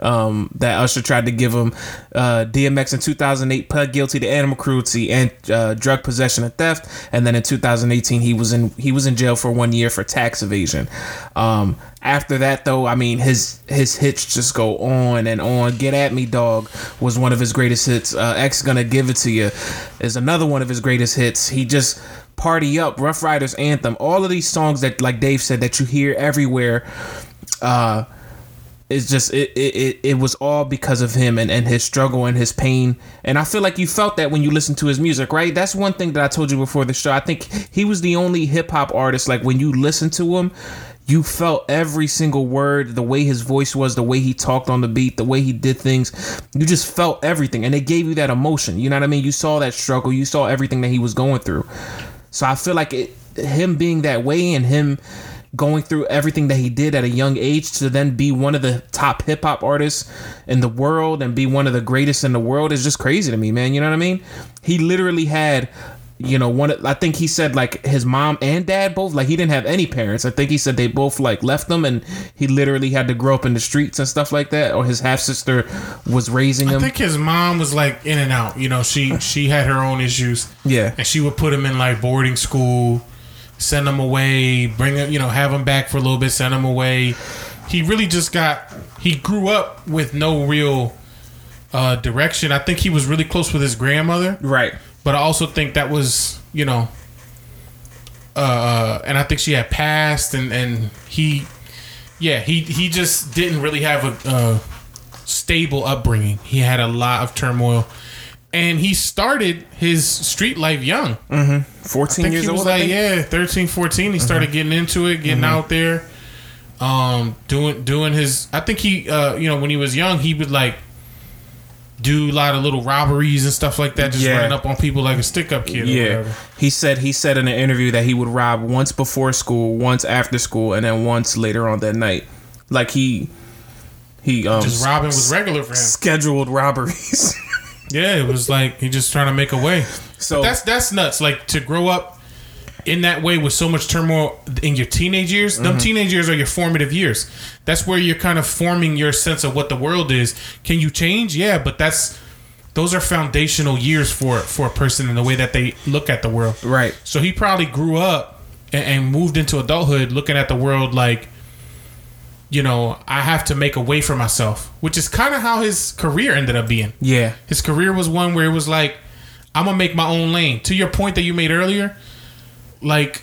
um, that Usher tried to give him, uh, DMX in 2008 pled guilty to animal cruelty and uh, drug possession and theft, and then in 2018 he was in he was in jail for one year for tax evasion. Um, after that though, I mean his his hits just go on and on. Get at me, dog was one of his greatest hits. Uh, X gonna give it to you is another one of his greatest hits. He just Party Up, Ruff Ryders Anthem, all of these songs that, like Dave said, that you hear everywhere, uh, it's just it, it it was all because of him and, and his struggle and his pain. And I feel like you felt that when you listened to his music, right? That's one thing that I told you before the show. I think he was the only hip hop artist like when you listen to him, you felt every single word, the way his voice was, the way he talked on the beat, the way he did things. You just felt everything and it gave you that emotion. You know what I mean? You saw that struggle, you saw everything that he was going through. So I feel like it, him being that way and him going through everything that he did at a young age to then be one of the top hip hop artists in the world and be one of the greatest in the world is just crazy to me, man. You know what I mean? He literally had you know one i think he said like his mom and dad both like he didn't have any parents i think he said they both like left him and he literally had to grow up in the streets and stuff like that or his half sister was raising him I think his mom was like in and out. You know, she she had her own issues. yeah and she would put him in like boarding school, send him away, bring him, you know, have him back for a little bit, send him away. He really just got he grew up with no real uh, direction. I think he was really close with his grandmother, right but I also think that was you know, uh, and I think she had passed, and and he, yeah, he he just didn't really have a, uh stable upbringing. He had a lot of turmoil. And he started his street life young. 14 think years old like yeah 13 14 he started getting into it getting out there um doing doing his i think he uh you know when he was young he would like do a lot of little robberies and stuff like that just Yeah. running up on people like a stick up kid or Yeah, he said he said in an interview that he would rob once before school, once after school, and then once later on that night. Like he he um just robbing was regular for him scheduled robberies. yeah it was like he just trying to make a way so that's that's nuts like to grow up in that way with so much turmoil in your teenage years Mm-hmm. them teenage years are your formative years that's where you're kind of forming your sense of what the world is can you change yeah but that's those are foundational years for for a person in the way that they look at the world right. so he probably grew up and, and moved into adulthood looking at the world like you know i have to make a way for myself which is kind of how his career ended up being Yeah. his career was one where it was like, I'm gonna make my own lane. To your point that you made earlier, like,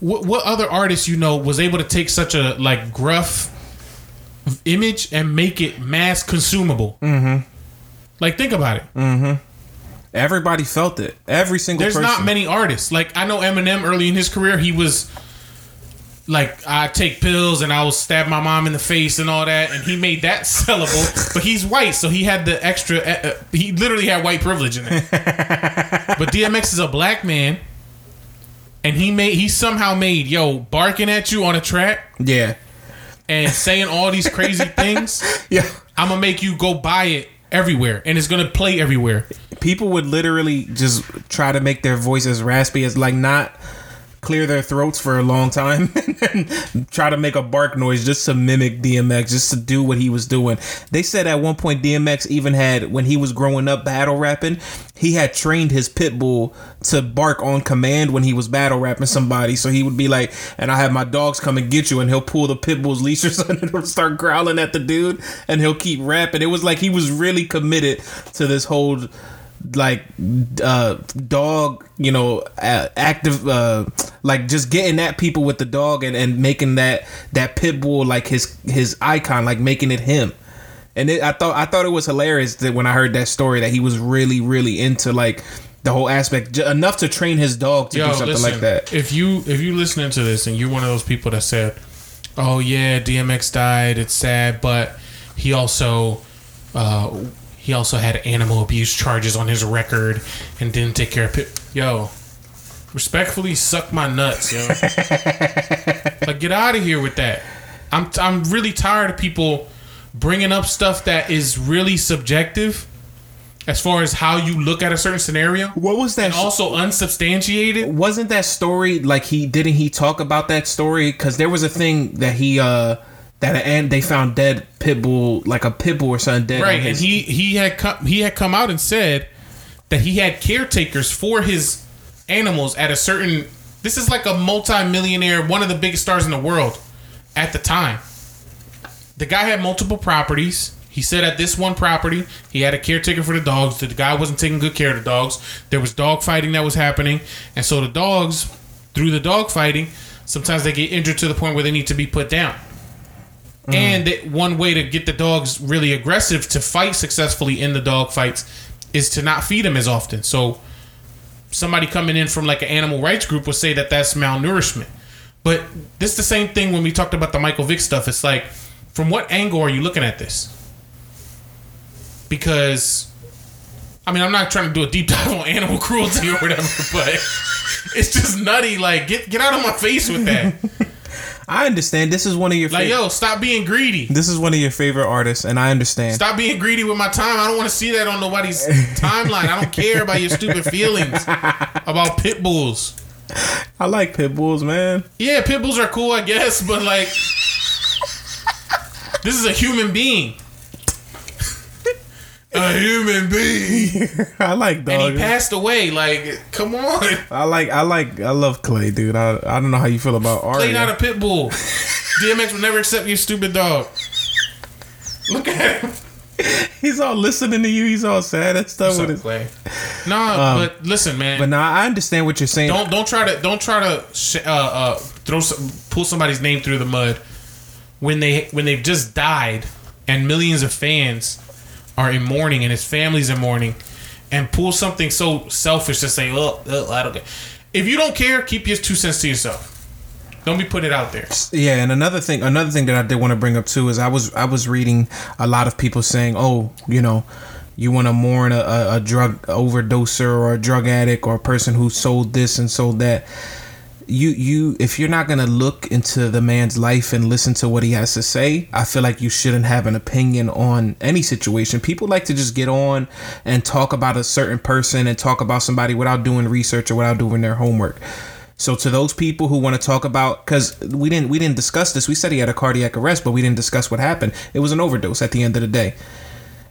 what what other artist you know was able to take such a like gruff image and make it mass consumable? Mm-hmm. Like, think about it. Everybody felt it. Every single There's person. not many artists. Like, I know Eminem early in his career, he was like, I take pills and I will stab my mom in the face and all that, and he made that sellable. but he's white, so he had the extra. Uh, he literally had white privilege in it. but DMX is a black man, and he made he somehow made yo barking at you on a track Yeah. and saying all these crazy things. Yeah. I'm gonna make you go buy it everywhere, and it's gonna play everywhere. People would literally just try to make their voices raspy as like not clear their throats for a long time and try to make a bark noise just to mimic DMX, just to do what he was doing. They said at one point DMX even had when he was growing up battle rapping, he had trained his pit bull to bark on command when he was battle rapping somebody. So he would be like, and I have my dogs come and get you, and he'll pull the pit bull's leash or something and start growling at the dude and he'll keep rapping. It was like he was really committed to this whole like uh dog you know uh, active uh like just getting at people with the dog and and making that that pit bull like his his icon like making it him and it, i thought i thought it was hilarious that when i heard that story that he was really really into like the whole aspect enough to train his dog to Yo, do something listen, like that If you if you listening to this and you're one of those people that said, "Oh yeah, DMX died. It's sad, but he also uh, he also had animal abuse charges on his record and didn't take care of it." Yo, respectfully, suck my nuts, yo. like, get out of here with that. I'm I'm really tired of people bringing up stuff that is really subjective. As far as how you look at a certain scenario, what was that and also unsubstantiated. wasn't that story like he didn't he talk about that story because there was a thing that he uh that and they found dead pit bull like a pit bull or something dead right on and he he had come he had come out and said that he had caretakers for his animals at a certain this is like a multi-millionaire one of the biggest stars in the world at the time. The guy had multiple properties. He said at this one property he had a caretaker for the dogs. The guy wasn't taking good care of the dogs. There was dog fighting that was happening. And so the dogs through the dog fighting sometimes they get injured to the point where they need to be put down Mm-hmm. and that one way to get the dogs really aggressive to fight successfully in the dog fights is to not feed them as often. So somebody coming in from like an animal rights group would say that that's malnourishment. But this is the same thing when we talked about the Michael Vick stuff. It's like, from what angle are you looking at this? Because, I mean, I'm not trying to do a deep dive on animal cruelty or whatever, but it's just nutty. Like, get get out of my face with that. I understand this is one of your favorite Like, fav- yo, stop being greedy. this is one of your favorite artists and i understand Stop being greedy with my time. I don't want to see that on nobody's timeline. I don't care about your stupid feelings about pit bulls. i like pit bulls man Yeah, pit bulls are cool, I guess, but like, this is a human being. A human being. i like dog. And he passed away. Like, come on. i like i like i love clay dude i, I don't know how you feel about art Play not a pit bull. DMX would never accept you, stupid dog. Look at him. he's all listening to you he's all sad and stuff with his Clay. Nah, but listen, man. but now i understand what you're saying don't don't try to don't try to sh- uh, uh, throw some, pull somebody's name through the mud when they when they've just died and millions of fans are in mourning and his family's in mourning and pull something so selfish to say oh, oh I don't care. If you don't care, keep your two cents to yourself. Don't be putting it out there. Yeah, and another thing, another thing that I did want to bring up too is I was I was reading a lot of people saying, oh, you know, you want to mourn a, a drug overdoser or a drug addict or a person who sold this and sold that. You you if you're not gonna look into the man's life and listen to what he has to say, I feel like you shouldn't have an opinion on any situation. People like to just get on and talk about a certain person and talk about somebody without doing research or without doing their homework. So to those people who want to talk about, because we didn't we didn't discuss this. We said he had a cardiac arrest, but we didn't discuss what happened. It was an overdose at the end of the day,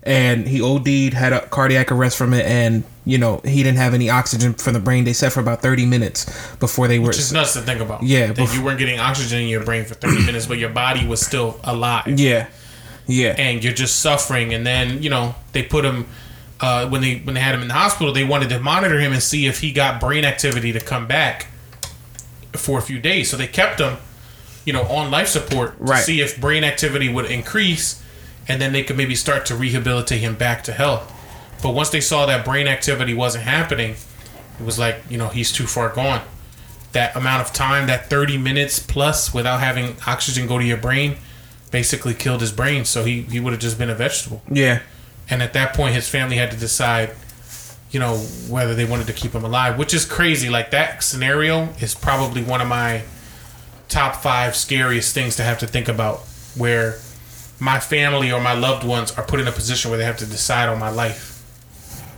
and he OD'd, had a cardiac arrest from it, and you know he didn't have any oxygen for the brain. They said for about thirty minutes before they were. Which is nuts to think about. Yeah, that bef- you weren't getting oxygen in your brain for thirty minutes, but your body was still alive. yeah, yeah, and you're just suffering. And then you know they put him uh, when they when they had him in the hospital. They wanted to monitor him and see if he got brain activity to come back for a few days. So they kept him, you know, on life support to Right. see if brain activity would increase, and then they could maybe start to rehabilitate him back to health. But once they saw that brain activity wasn't happening, it was like you know he's too far gone. That amount of time, that thirty minutes plus without having oxygen go to your brain, basically killed his brain. So he he would have just been a vegetable. yeah. And at that point, his family had to decide, you know, whether they wanted to keep him alive, which is crazy. Like that scenario is probably one of my top five scariest things to have to think about, where my family or my loved ones are put in a position where they have to decide on my life.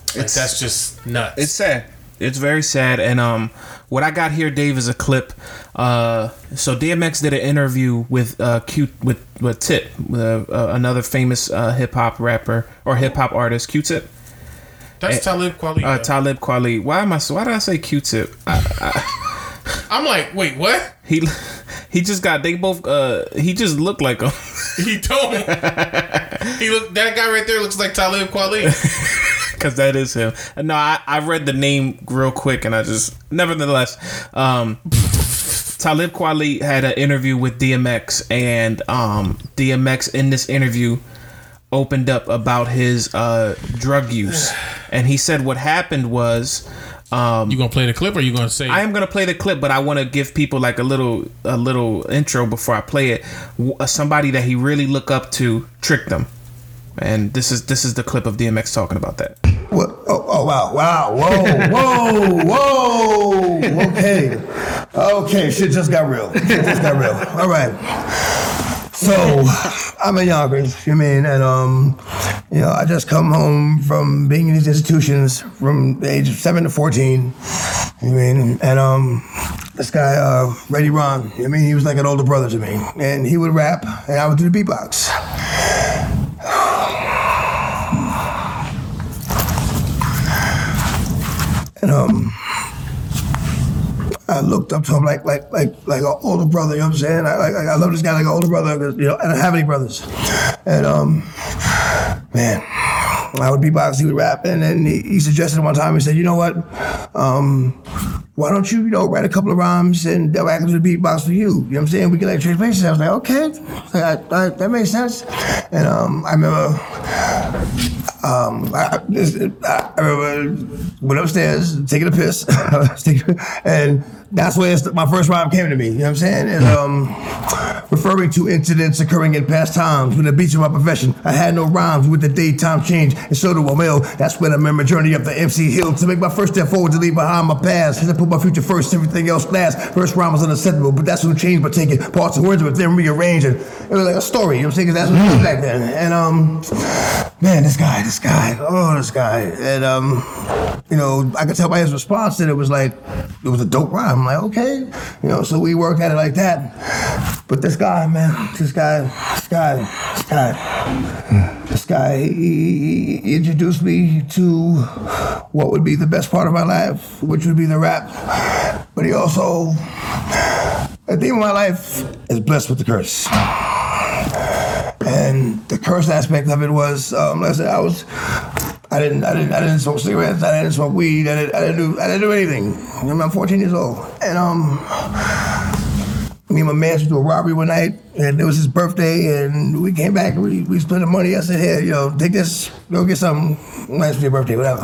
Like It's- that's just nuts. It's sad. it's very sad. And um, what I got here, Dave, is a clip. Uh, so DMX did an interview with uh, Q with with Tip, uh, uh, another famous uh, hip hop rapper or hip hop artist, Q-Tip. That's Talib Kweli. Uh. Talib Kweli. Why am I? Why did I say Q-Tip? I'm like, wait, what? He he just got. They both. Uh, he just looked like him. He don't. he look. That guy right there looks like Talib Kweli. Cause that is him. No, I, I read the name real quick and I just nevertheless, um Talib Kweli had an interview with DMX and um DMX in this interview opened up about his uh drug use. And he said what happened was um You gonna play the clip or you gonna say? I am gonna play the clip, but I want to give people like a little a little intro before I play it. W- uh, Somebody that he really look up to tricked them, and this is this is the clip of DMX talking about that. What? Oh, oh wow, wow, whoa, whoa, whoa. Okay, okay. Shit just got real. Shit just got real. All right. So I'm in Yonkers, you mean, and um, you know, I just come home from being in these institutions from the age of seven to fourteen. You mean, and um, this guy, uh, Ready Ron, you mean, he was like an older brother to me, and he would rap, and I would do the beatbox. And um, I looked up to him like like like like an older brother. You know what I'm saying? I like I love this guy like an older brother. You know, I don't have any brothers. And um, man, I would beatbox, he would rap, and then he, he suggested one time. He said, "You know what? Um, why don't you, you know, write a couple of rhymes and they'll act as a beatbox for you? You know what I'm saying? We can like trade places." I was like, "Okay, that, that, that makes sense." And um, I remember um, I, I, I I remember went upstairs taking a piss, and that's where my first rhyme came to me. You know what I'm saying? And um, referring to incidents occurring in past times when the beats of my profession, I had no rhymes with the daytime change, and so do I will. That's when I remember journey up the MC hill to make my first step forward to leave behind my past. As I put my future first, everything else last. First rhyme was unacceptable, but that's when changed by taking parts of words but then rearranging. It was like a story. You know what I'm saying? that's what it was back then. And um, man, this guy, this guy, oh, this guy, and um, you know, I could tell by his response that it was like it was a dope rhyme. I'm like, okay, you know, so we worked at it like that. But this guy, man, this guy, this guy, this guy, this guy, he, he- introduced me to what would be the best part of my life, which would be the rap. But he also, the end of my life, is blessed with the curse. And the curse aspect of it was, um, I said, I was, I didn't, I didn't, I didn't smoke cigarettes, I didn't smoke weed, I didn't, I didn't do, I didn't do anything. I'm 14 years old, and um, me and my man went to a robbery one night, and it was his birthday, and we came back, and we, we split the money. I said, hey, you know, take this, go get something nice for your birthday, whatever.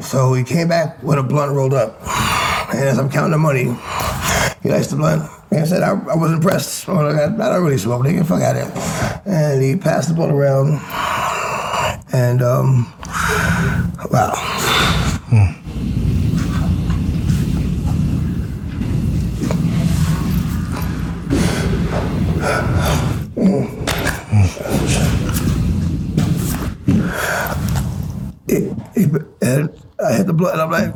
So we came back with a blunt rolled up, and as I'm counting the money, he lights the blunt. And I said, I, I was impressed. I'm I, I don't really smoke, nigga. Fuck out of here. And he passed the blunt around. And, um, wow. It, and I had the blood, and I'm like,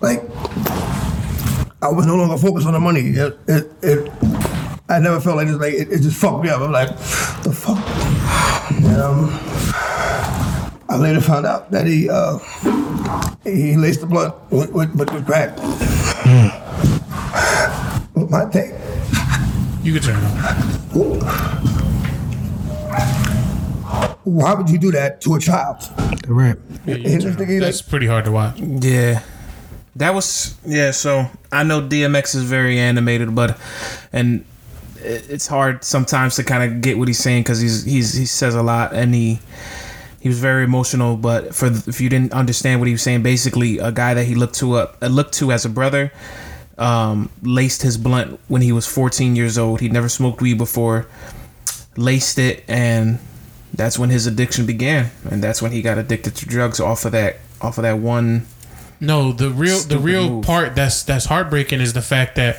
like, I was no longer focused on the money. It, it, it I never felt like this. Like it, it just fucked me up. I'm like, the fuck. And, um, I later found out that he uh, he laced the blunt with, with, with, with crack. With my take. You can turn it on. Why would you do that to a child? Right. Yeah, you And can this turn it nigga, like- That's pretty hard to watch. Yeah. That was yeah, so I know DMX is very animated, but and it's hard sometimes to kind of get what he's saying cuz he's he's he says a lot and he he was very emotional, but for if you didn't understand what he was saying, basically a guy that he looked to up uh, looked to as a brother um, laced his blunt when he was 14 years old. He'd never smoked weed before, laced it, and that's when his addiction began, and that's when he got addicted to drugs off of that off of that one No, the real the real move. part that's that's heartbreaking is the fact that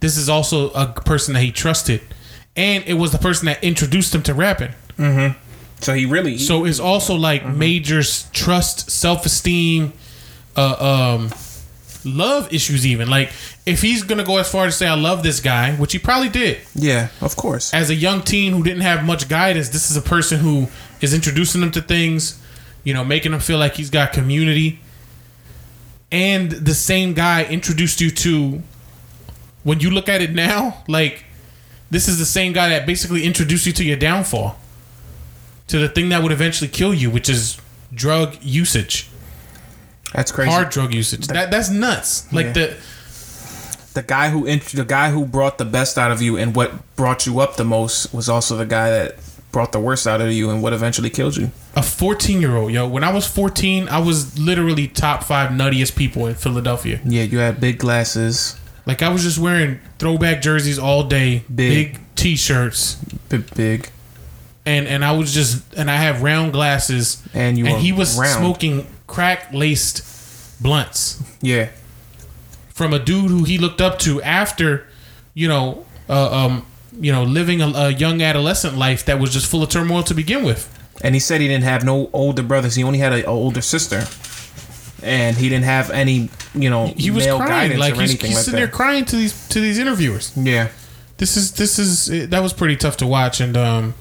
this is also a person that he trusted, and it was the person that introduced him to rapping. So he really So it's also like Mm-hmm. major trust, self esteem, uh, um, love issues. Even like if he's gonna go as far as to say I love this guy, which he probably did Yeah, of course. as a young teen who didn't have much guidance. This is a person who is introducing them to things, you know, making him feel like he's got community. And the same guy introduced you to when you look at it now, like this is the same guy that basically introduced you to your downfall. To the thing that would eventually kill you, which is drug usage. That's crazy. Hard drug usage. That that's nuts. Like Yeah. the the guy who int- the guy who brought the best out of you and what brought you up the most was also the guy that brought the worst out of you and what eventually killed you. a 14 year old, yo. When I was 14, I was literally top five nuttiest people in Philadelphia. Yeah, you had big glasses, Like I was just wearing throwback jerseys all day, Big. big, t-shirts, big, big. And and I was just and I have round glasses, And you and he was round. smoking crack laced blunts Yeah, from a dude who he looked up to after, you know, uh, um, you know, living a, a young adolescent life that was just full of turmoil to begin with. and he said he didn't have no older brothers. He only had an older sister, and he didn't have any, you know, He was male crying, like he's, he's like sitting there crying to these to these interviewers. Yeah, this is this is that was pretty tough to watch and um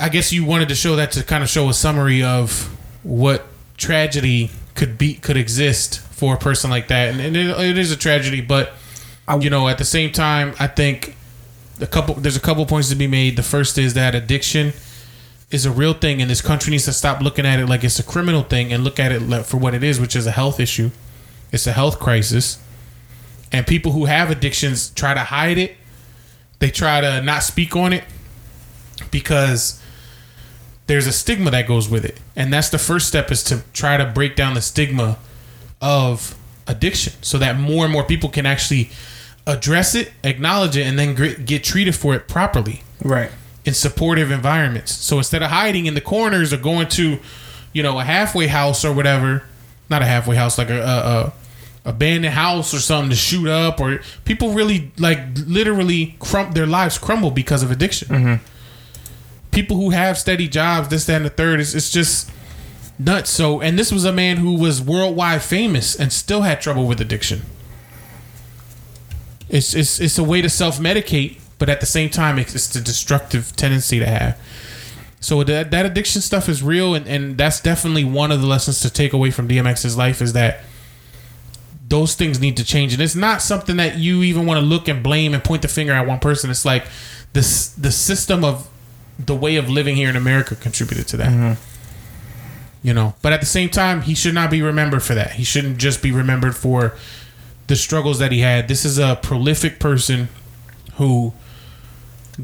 i guess you wanted to show that to kind of show a summary of what tragedy could be could exist for a person like that. And, and it, it is a tragedy but you know at the same time i think a couple there's a couple points to be made. The first is that addiction is a real thing and this country needs to stop looking at it like it's a criminal thing and look at it for what it is which is a health issue. It's a health crisis. And people who have addictions try to hide it. They try to not speak on it because there's a stigma that goes with it and that's the first step is to try to break down the stigma of addiction so that more and more people can actually address it acknowledge it and then get treated for it properly right. in supportive environments. So instead of hiding in the corners or going to, you know, a halfway house or whatever, not a halfway house, like a, a, a abandoned house or something to shoot up, or people really like literally crump their lives crumble because of addiction. Mm-hmm. People who have steady jobs, this, that, and the third, it's, it's just nuts. So, and this was a man who was worldwide famous and still had trouble with addiction. It's it's it's a way to self medicate, but at the same time, it's, it's a destructive tendency to have. So that that addiction stuff is real, and, and that's definitely one of the lessons to take away from DMX's life is that those things need to change, and it's not something that you even want to look and blame and point the finger at one person. It's like this the system of the way of living here in America contributed to that. Mm-hmm. You know, but at the same time, he should not be remembered for that. He shouldn't just be remembered for the struggles that he had. This is a prolific person who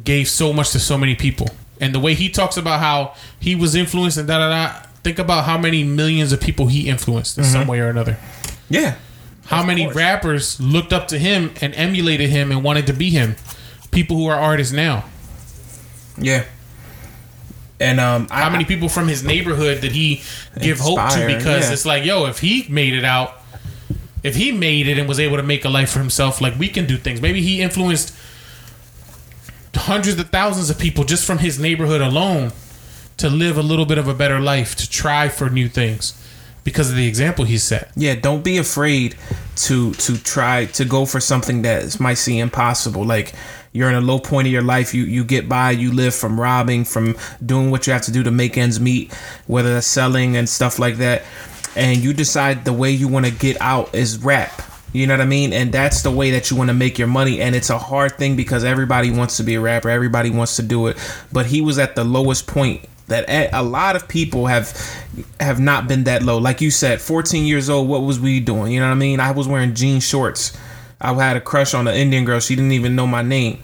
gave so much to so many people. And the way he talks about how he was influenced and da da da. Think about how many millions of people he influenced in mm-hmm. some way or another. Yeah, How many course. rappers looked up to him and emulated him and wanted to be him? People who are artists now. yeah. And um, I, How many people from his neighborhood did he give hope to? Because yeah. it's like, yo, if he made it out, if he made it and was able to make a life for himself, like we can do things. Maybe he influenced hundreds of thousands of people just from his neighborhood alone to live a little bit of a better life, to try for new things because of the example he set. yeah don't be afraid to to try to go for something that might seem impossible like you're in a low point of your life you you get by you live from robbing from doing what you have to do to make ends meet whether that's selling and stuff like that and you decide the way you want to get out is rap you know what I mean? And that's the way that you want to make your money. And it's a hard thing because everybody wants to be a rapper, everybody wants to do it. But he was at the lowest point that a lot of people have have not been that low. Like you said, 14 years old, what was we doing? You know what I mean? I was wearing jean shorts. I had a crush on an Indian girl. She didn't even know my name.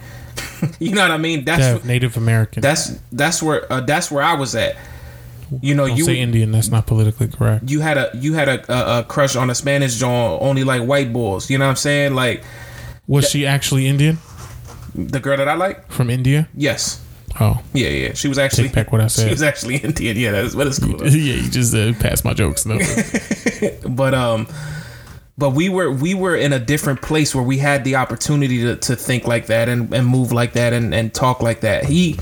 you know what I mean? That's Native American. that's that's where uh, that's where I was at. You know, Don't you say Indian. That's not politically correct. you had a you had a, a, a crush on a Spanish John, only like white boys. You know what I'm saying? Like Was she actually Indian the girl that I like. from India? Yes. Oh, Yeah, yeah. She was actually Take back what I said. She was actually Indian. Yeah, that's but it's cool. yeah, you just uh, passed my jokes. No. but um but we were we were in a different place where we had the opportunity to, to think like that and, and move like that and, and talk like that he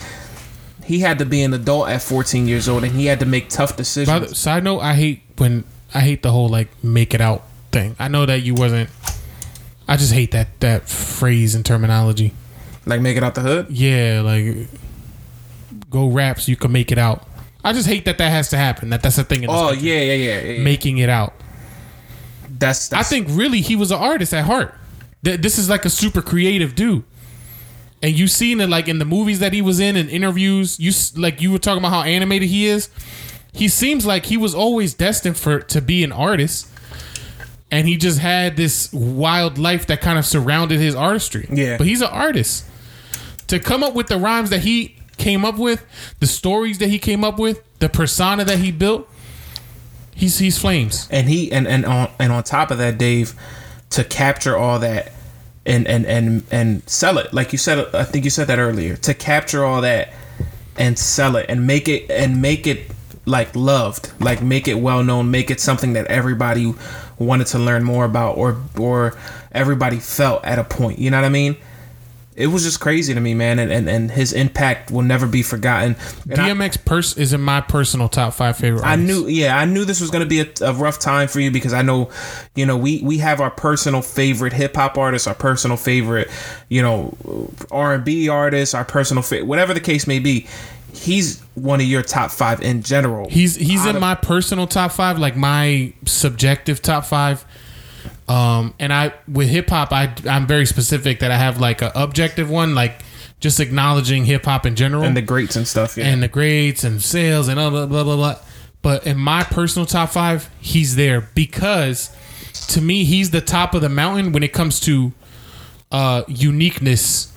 he had to be an adult at 14 years old and he had to make tough By decisions the side note, I hate when I hate the whole like make it out thing. I know that you wasn't. I just hate that that phrase and terminology. Like make it out the hood. Yeah, like go rap so you can make it out. I just hate that that has to happen. That that's a thing. In this Oh yeah, yeah, yeah. yeah. making it out. That's, that's I think really he was an artist at heart. Th- This is like a super creative dude. And you seen it like in the movies that he was in and interviews. You like you were talking about how animated he is. He seems like he was always destined for to be an artist, and he just had this wild life that kind of surrounded his artistry. Yeah. but he's an artist. To come up with the rhymes that he came up with, the stories that he came up with, the persona that he built, he's he's flames. and he and and on and on top of that, Dave, to capture all that and and and and sell it, like you said, I think you said that earlier, to capture all that and sell it and make it and make it like loved, like make it well known, make it something that everybody wanted to learn more about or or everybody felt at a point. You know what I mean? It was just crazy to me, man, and and, and his impact will never be forgotten. And I- DMX pers- is in my personal top five favorite. I artists. knew, yeah, I knew this was gonna be a, a rough time for you because I know, you know, we we have our personal favorite hip hop artists, our personal favorite, you know, R and B artists, our personal favorite, whatever the case may be. He's one of your top five in general. he's he's in of- my personal top five, like my subjective top five. Um, and I with hip hop, I I'm very specific that I have like an objective one, like just acknowledging hip hop in general and the greats and stuff. Yeah. and the grades and sales and blah blah blah blah blah. But in my personal top five, he's there because to me, he's the top of the mountain when it comes to uh, uniqueness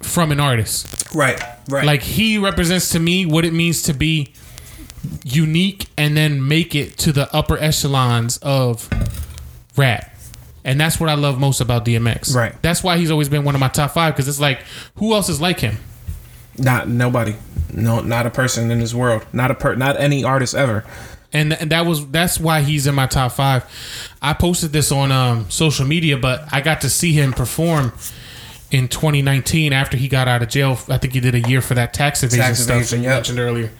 from an artist. right, right. Like he represents to me what it means to be unique and then make it to the upper echelons of rap. And that's what I love most about DMX. Right. That's why he's always been one of my top five because it's like, who else is like him? not nobody, no, not a person in this world, not a per, not any artist ever. and, th- and that was that's why he's in my top five. I posted this on um, social media, but I got to see him perform in 2019 after he got out of jail. I think he did a year for that tax evasion Tax stuff evasion, that you yep. mentioned earlier.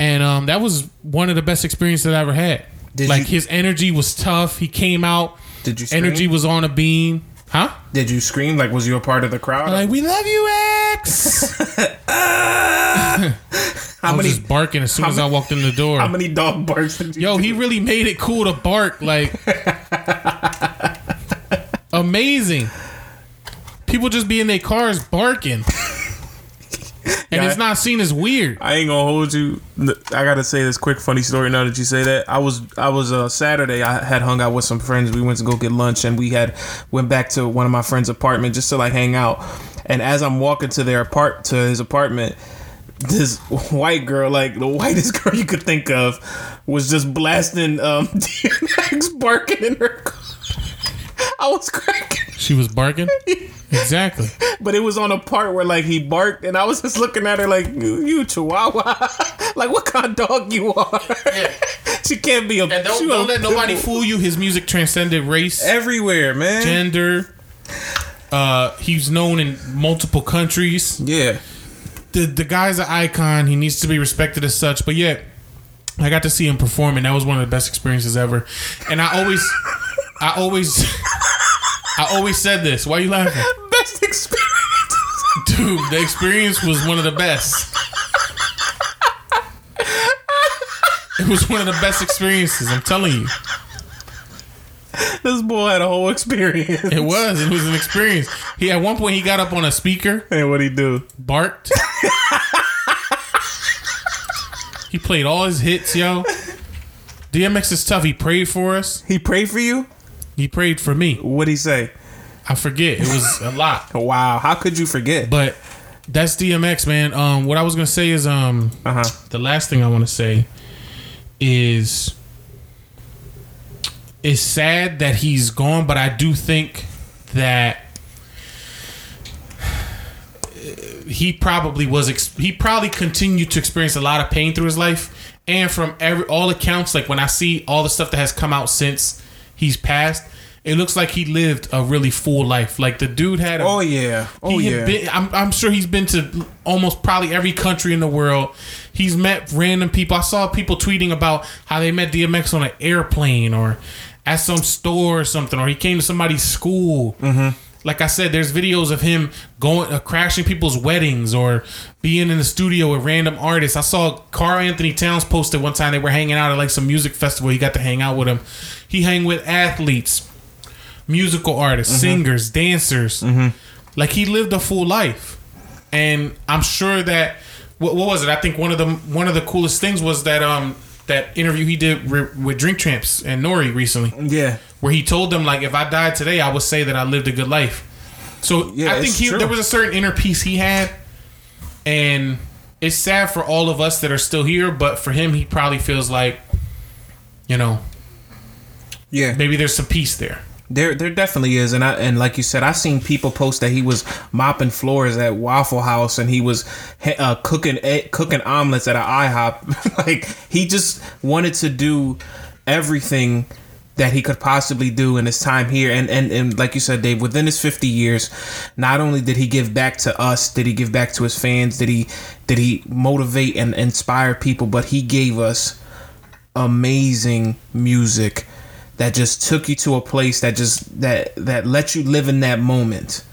And um, that was one of the best experiences that I ever had. Did like you- his energy was tough. He came out. Did you scream? Energy was on a beam. Huh? Did you scream? Like, was you a part of the crowd? Like we love you, X. I how was many? just barking as soon as I walked in the door. How many dog barks did you? Yo, he really made it cool to bark. Like, amazing. People just be in their cars barking. And Yeah, it's not seen as weird. I ain't gonna hold you. I gotta say this quick funny story now that you say that. I was I was uh, Saturday. I had hung out with some friends. We went to go get lunch, and we had went back to one of my friends' apartment just to like hang out. And as I'm walking to their apart to his apartment, this white girl, like the whitest girl you could think of, was just blasting um DMX barking in her car. I was cracking. She was barking. Exactly. But it was on a part where like he barked, and I was just looking at her like, "You, you Chihuahua, like what kind of dog you are?" Yeah. she can't be a. And don't, she don't a let nobody pit fool you. His music transcended race, everywhere, man. gender. Uh, he's known in multiple countries. yeah, the the guy's an icon. He needs to be respected as such. But yet, I got to see him perform, and that was one of the best experiences ever. And I always, I always, I always said this. Why are you laughing, best experience. dude? The experience was one of the best. It was one of the best experiences. I'm telling you, this boy had a whole experience. it was. It was an experience. He at one point he got up on a speaker, And what he do? barked. he played all his hits, yo. DMX is tough. He prayed for us. He prayed for you. He prayed for me. What did he say? I forget. It was a lot. Wow, how could you forget? But that's DMX, man. Um what I was gonna say is um Uh huh. the last thing I wanna say is it's sad that he's gone, but I do think that he probably was ex- he probably continued to experience a lot of pain through his life and from every all accounts like when i see all the stuff that has come out since he's passed it looks like he lived a really full life. Like the dude had a Oh yeah. Oh yeah. been- I'm, I'm sure he's been to almost probably every country in the world. He's met random people. I saw people tweeting about how they met DMX on an airplane or at some store or something, or he came to somebody's school. Mm-hmm. Like I said, there's videos of him going uh, crashing people's weddings or being in the studio with random artists. I saw Karl-Anthony Towns posted one time they were hanging out at like some music festival. He got to hang out with him. He hang with athletes, musical artists, singers, dancers. Like he lived a full life, and I'm sure that what, what was it? I think one of the one of the coolest things was that um that interview he did re- with Drink Champs and N.O.R.E. recently, yeah. where he told them like if I died today, I would say that I lived a good life. So Yeah, I think he, true. there was a certain inner peace he had, and it's sad for all of us that are still here, but for him, he probably feels like, you know, Yeah. maybe there's some peace there. There, there definitely is, and I and like you said, I've seen people post that he was mopping floors at Waffle House and he was uh, cooking cooking omelets at an IHOP. like he just wanted to do everything that he could possibly do in his time here, and and and like you said, Dave, within his fifty years, not only did he give back to us, did he give back to his fans, did he did he motivate and inspire people, but he gave us amazing music that just took you to a place that just that that let you live in that moment.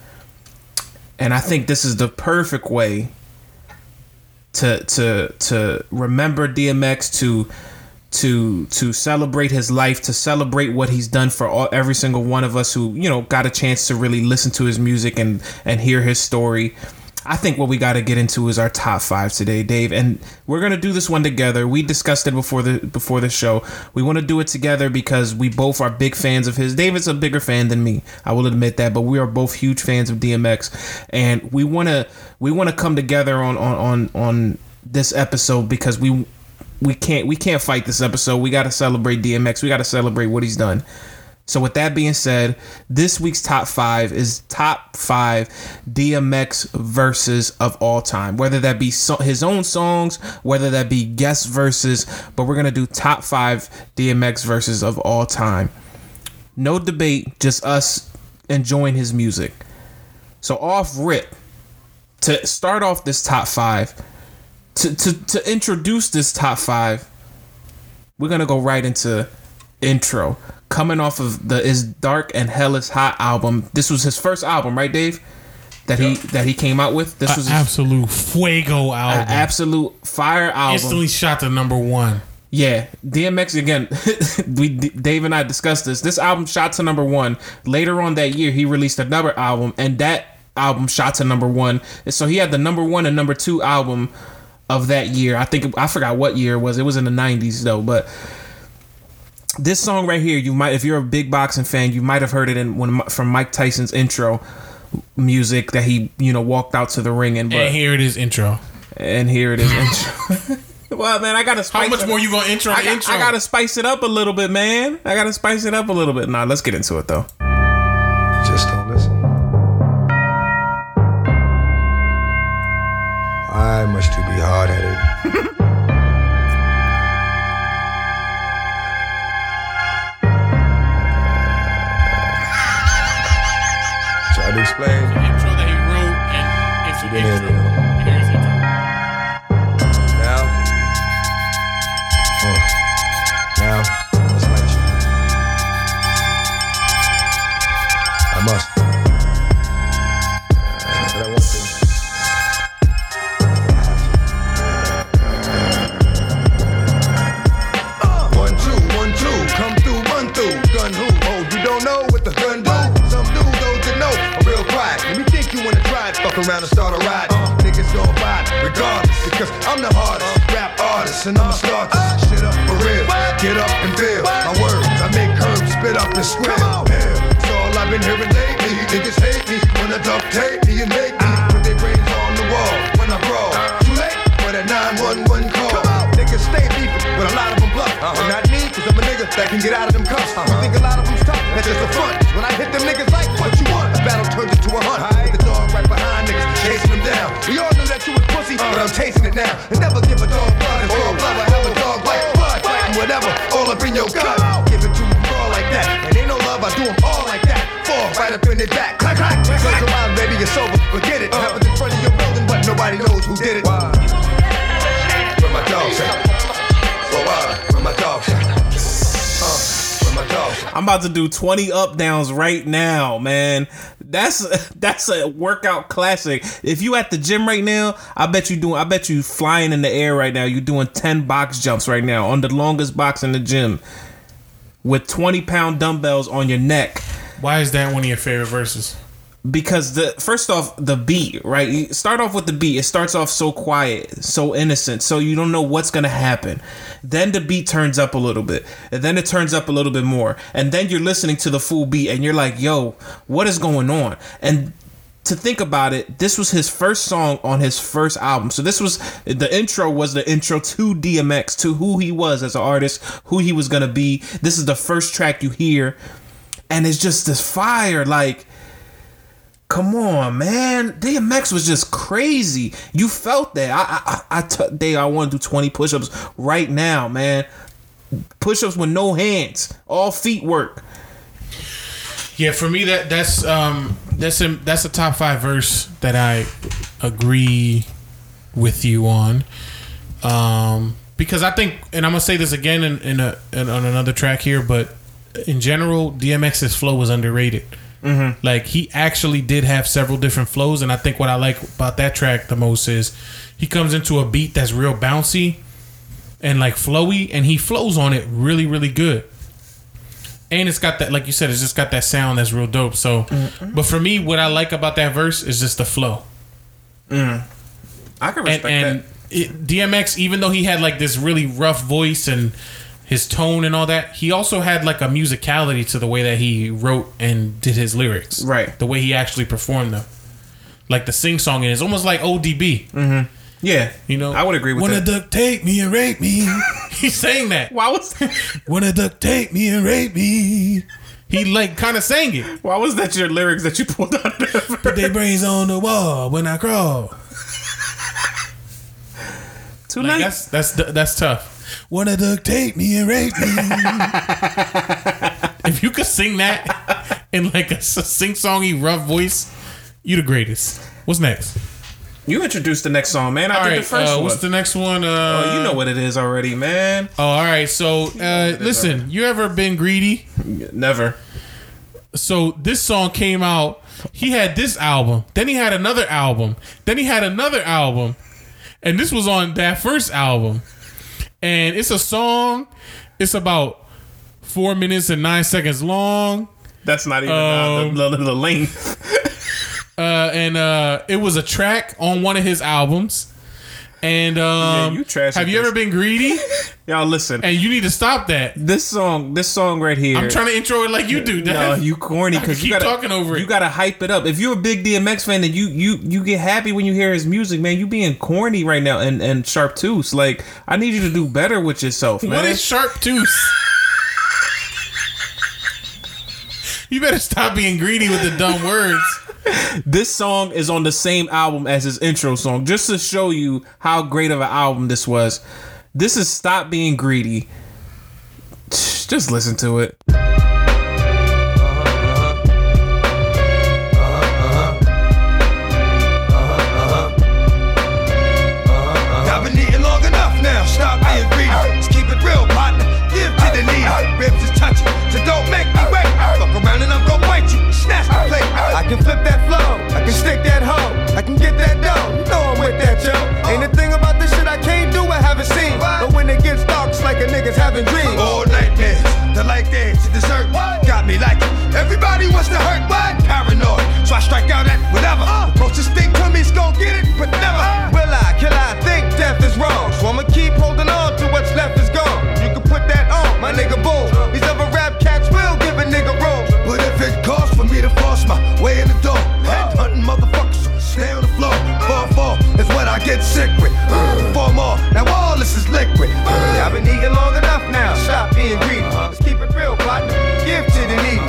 And I think this is the perfect way to to to remember DMX to to to celebrate his life, to celebrate what he's done for all, every single one of us who, you know, got a chance to really listen to his music and and hear his story. I think what we got to get into is our top five today, Dave, and we're gonna do this one together. We discussed it before the before the show. We want to do it together because we both are big fans of his. David's a bigger fan than me. I will admit that, but we are both huge fans of DMX, and we wanna we want to come together on on on on this episode because we we can't we can't fight this episode. We got to celebrate DMX. We got to celebrate what he's done. So with that being said, this week's top five is top five DMX verses of all time. Whether that be so- his own songs, whether that be guest verses, but we're gonna do top five DMX verses of all time. No debate, just us enjoying his music. So off rip, to start off this top five, to to to introduce this top five, we're gonna go right into intro coming off of the is dark and hell is hot album. This was his first album right dave? That he that he came out with? This A was his, absolute fuego album. absolute fire album. Instantly shot to number one. yeah. Dmx again we dave and i discussed this. This album shot to number one. Later on that year he released another album and that album shot to number one. And so he had the number one and number two album of that year. I think i forgot what year it was. It was in the 90s though but this song right here, you might, if you're a big boxing fan, you might have heard it in when from Mike Tyson's intro music that he, you know, walked out to the ring and. But, And here it is intro. and here it is. Intro. well, man, I gotta. Spice How much it more up. you gonna intro I, the got, intro? I gotta spice it up a little bit, man. I gotta spice it up a little bit. Nah, let's get into it though. Just don't listen. I must you be hard headed? It's around and start a ride. Uh, niggas gon' fight, regardless, because I'm the hardest rap artist, and I'ma start this shit up for real. Get up and feel my words. I make herbs spit up and. Yeah, It's all I've been hearing lately. Niggas hate me when I duct tape me and make me put their brains on the wall when I brawl. Too late for that 911 call. Niggas stay beefing, but a lot of them bluff. But not me, cause I'm a nigga that can get out of them cuffs. You think a lot of them's tough? That's just a front. When I hit them niggas like, what you want? A battle turns into a hunt. With the dog right behind niggas chasing them down. We all knew that you was pussy, uh, but I'm chasing it now. And never give a dog blood and dog blood. I have a dog like blood, fighting whatever, all up in your gut. Give it to them raw like that. And ain't no love, I do them all like that. Fall right up in the back. Clack, clack. clack Close your eyes, baby, you're sober. Forget it. Uh, Happens in front of your building, but nobody knows who did it. Why? Where my dogs at? Where my dogs at? I'm about to do 20 up downs right now, man. That's that's a workout classic. If you at the gym right now, I bet you doing I bet you flying in the air right now. You're doing 10 box jumps right now on the longest box in the gym with 20 pound dumbbells on your neck. Why is that one of your favorite verses? Because the first off the beat right? You start off with the beat. It starts off so quiet so innocent so you don't know what's gonna happen. Then the beat turns up a little bit and then it turns up a little bit more and then you're listening to the full beat and you're like yo what is going on? And to think about it this was his first song on his first album. So this was the intro was the intro to dmx to who he was as an artist who he was gonna be. This is the first track you hear and it's just this fire like Come on, man. DMX was just crazy. You felt that. I I I, want to do 20 push-ups right now, man. Push-ups with no hands. All feet work. Yeah, for me that that's um that's a that's a top five verse that I agree with you on. Um because I think and I'm gonna say this again in, in a in, on another track here, but in general, DMX's flow was underrated. Mm-hmm. Like he actually did have several different flows, and I think what I like about that track the most is he comes into a beat that's real bouncy and like flowy, and he flows on it really, really good. And it's got that like you said it's just got that sound that's real dope. So but for me what i like about that verse is just the flow. I can and, respect and it, dmx even though he had like this really rough voice and his tone and all that he also had like a musicality to the way that he wrote and did his lyrics Right. the way he actually performed them like the sing song and it's almost like odb that. Mm-hmm. Yeah. you know I would agree with wanna that. duct tape me and rape me he's saying that why was wanna duct tape me and rape me he like kind of sang it why was that your lyrics that you pulled out of Put their brains on the wall when I crawl. Too Like late. that's that's that's tough. Wanna duct tape me and rape me? if you could sing that in like a sing songy rough voice, you the greatest. What's next? You introduced the next song, man. I All did right, the first uh, one. what's the next one? Uh, oh, you know what it is already, man. Oh, all right. So, uh, listen, you ever been greedy? Never. so this song came out. He had this album, then he had another album, then he had another album, and this was on that first album. And it's a song. It's about four minutes and nine seconds long. That's not even uh, Um, the, the, the length. Uh, and uh, it was a track on one of his albums. And um, you trash have you ever been greedy? Y'all listen. and you need to stop that. this song, this song right here. I'm trying to intro it like you do. No, Dad. you corny because you keep gotta talking over it. You gotta hype it up. If you're a big DMX fan, then you you you get happy when you hear his music, man. You being corny right now and and sharp tooth. Like I need you to do better with yourself, man. What is sharp tooth? you better stop being greedy with the dumb words. This song is on the same album as his intro song, just to show you how great of an album this was. This is Stop Being Greedy. Just listen to it. I strike out at whatever. Uh. The closest thing to me's gon' get it, but never. Uh. Will I? Kill I think death is wrong. So I'ma keep holding on to what's left is gone. You can put that on, my nigga boom. These other rap cats will give a nigga room. But if it costs for me to force my way in the door, uh. head hunting motherfuckers, stay on the floor. Fall fall is what I get sick with. Four more, now all this is liquid. I've been eating long enough now. Stop being greedy. Uh-huh. Let's keep it real, partner. Give to the needy.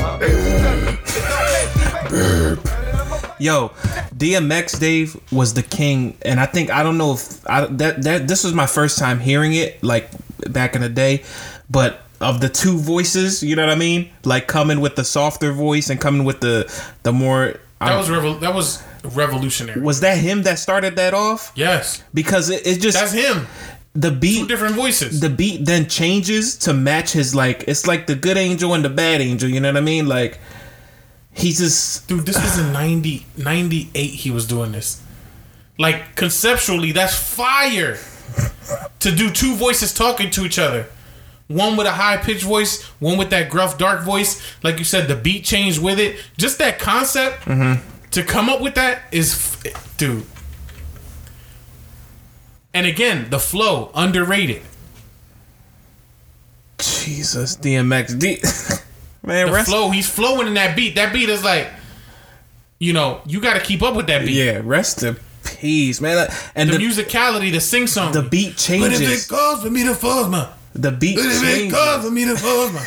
Yo, DMX Dave was the king, and I think I don't know if I, that that this was my first time hearing it, like back in the day, but of the two voices, you know what I mean? Like coming with the softer voice and coming with the the more That was revol- that was revolutionary. was that him that started that off? yes, Because it, it just that's him. the Two beat different voices. the beat then changes to match his like it's like the good angel and the bad angel. You know what I mean? Like he's just Dude, this was in 90, 98 he was doing this. Like, conceptually, that's fire. to do two voices talking to each other. One with a high pitched voice, one with that gruff, dark voice. Like you said, the beat changed with it. Just that concept mm-hmm. to come up with that is, f- dude. And again, the flow, underrated. Jesus DMX. D- Man, The rest, flow, he's flowing in that beat. That beat is like, you know, you got to keep up with that beat. yeah, rest in peace, man. Like, And the, the, musicality, the sing song. the beat changes. But if it calls for me to force my? The beat changes. If it calls for me to force my?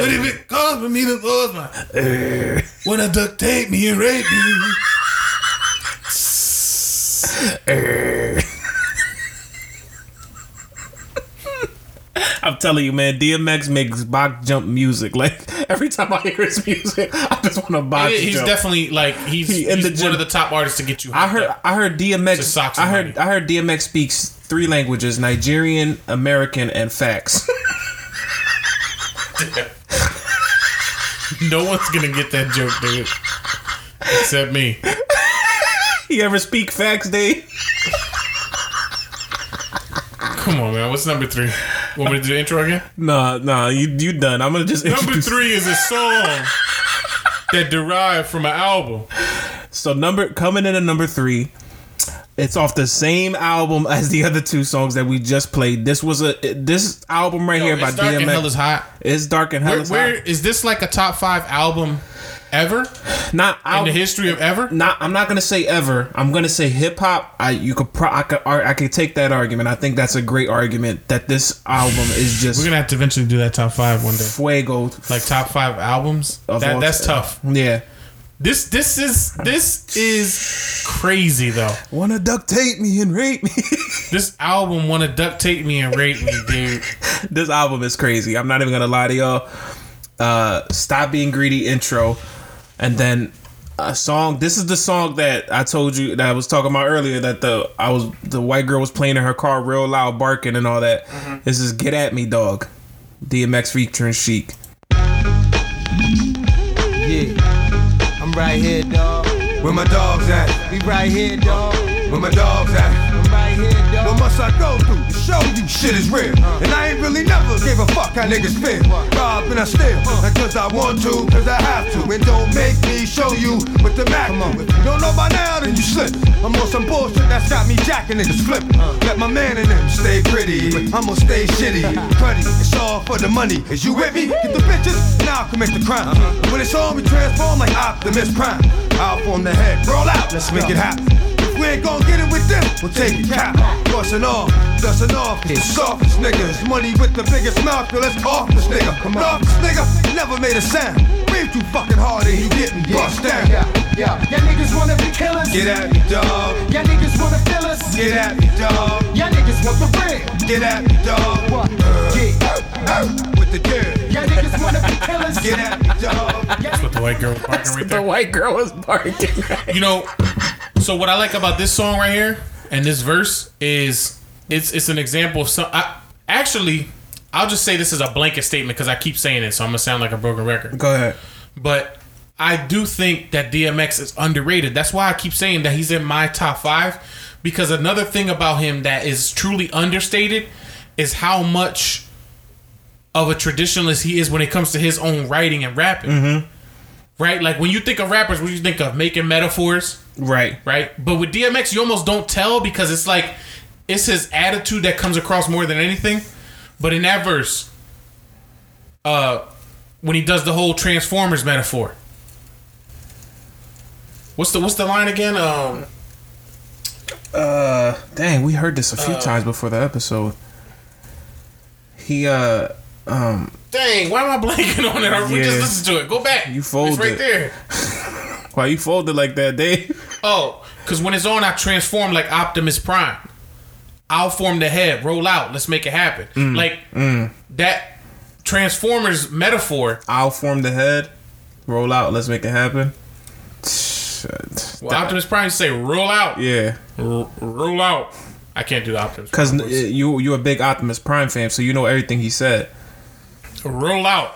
What if it calls for me to force my? Wanna duct tape me and rape me? I'm telling you, man, DMX makes box jump music. Like every time I hear his music, I just want to box jump. He's jump. definitely like he's, He in he's one gym. of the top artists to get you. I heard up. I heard DMX I heard somebody. I heard DMX speaks three languages: Nigerian, American, and facts. no one's gonna get that joke, dude, except me. you ever speak facts, Dave? Come on, man. What's number three? Want me to do the intro again? Nah, nah, you you done. I'm gonna just Number introduce- three is a song that derived from an album. So number coming in at number three, it's off the same album as the other two songs that we just played. This was a this album right here by It's Dark and Hell is Hot. it's dark and hell Where, is where hot. is this like a top five album ever Not in album, the history of ever? Not I'm not gonna say ever. I'm gonna say hip hop. I you could pro I could I could take that argument. I think that's a great argument that this album is just We're gonna have to eventually do that top five one day. fuego. Like top five albums. That, that's time. tough. Yeah. This this is this is crazy though. Wanna duct tape me and rape me. This album wanna duct tape me and rape me, dude. this album is crazy. I'm not even gonna lie to y'all. Uh, Stop being greedy intro, and then a song. This is the song that I told you that I was talking about earlier. That the I was the white girl was playing in her car real loud, barking and all that. Mm-hmm. This is "Get at Me, Dog." DMX featuring Sheek. Yeah, I'm right here, dog. Where my dogs at? We right here, dog. Where my dogs at? I'm right here, What must I go through to show you shit is real? And I ain't really never gave a fuck how niggas feel. Rob and I steal, not cause I want to, cause I have to. And don't make me show you with the Mac. If you don't know by now, then you slip. I'm on some bullshit that's got me jacking niggas flipping. Let my man in them stay pretty, but I'ma stay shitty. Cruddy, it's all for the money. Is you with me? Get the bitches, now I'll commit the crime. And when it's on, we transform like Optimus Prime. I'll form the head, roll out, let's make it happen. If we ain't gon' get it with them, we'll take it cap. Bustin' off, dustin' off, the softest niggas. Money with the biggest mouth, yo, let's off this nigga. Come on. Off this nigga, never made a sound. Breathe too fucking hard and you getting bust down. Yeah, yeah. Y'all niggas wanna be killers. Get at me, dog. Y'all niggas wanna fill us. Get at me, dog. Y'all niggas want the real. Get at me, dog. What? Uh, yeah. With the dirt. Y'all niggas wanna be killers. Get at me, dog. That's what the white girl was barking right The white girl was barking. You know, so what I like about this song right here and this verse is it's it's an example of some. I, actually, I'll just say this is a blanket statement because I keep saying it, so I'm gonna sound like a broken record. Go ahead. But I do think that DMX is underrated. That's why I keep saying that he's in my top five. Because another thing about him that is truly understated is how much of a traditionalist he is when it comes to his own writing and rapping. Mm-hmm. Right? Like when you think of rappers, what do you think of? Making metaphors, Right. right? But with DMX, you almost don't tell because it's like it's his attitude that comes across more than anything. But in that verse, uh, when he does the whole Transformers metaphor, what's the what's the line again? Um, Uh, dang, we heard this a few times before the episode. He uh um dang, why am I blanking on it? We just Yeah. listen to it. Go back. You It's folded. right there. why you folded like that, Dave? Oh, because when it's on, I transform like Optimus Prime. I'll form the head, roll out, let's make it happen. Mm. Like that Transformers metaphor I'll form the head, roll out, let's make it happen. Well, Optimus Prime say roll out. Yeah, R- roll out. I can't do Optimus. because voice. you're a big Optimus Prime fan, so you know everything he said. Roll out.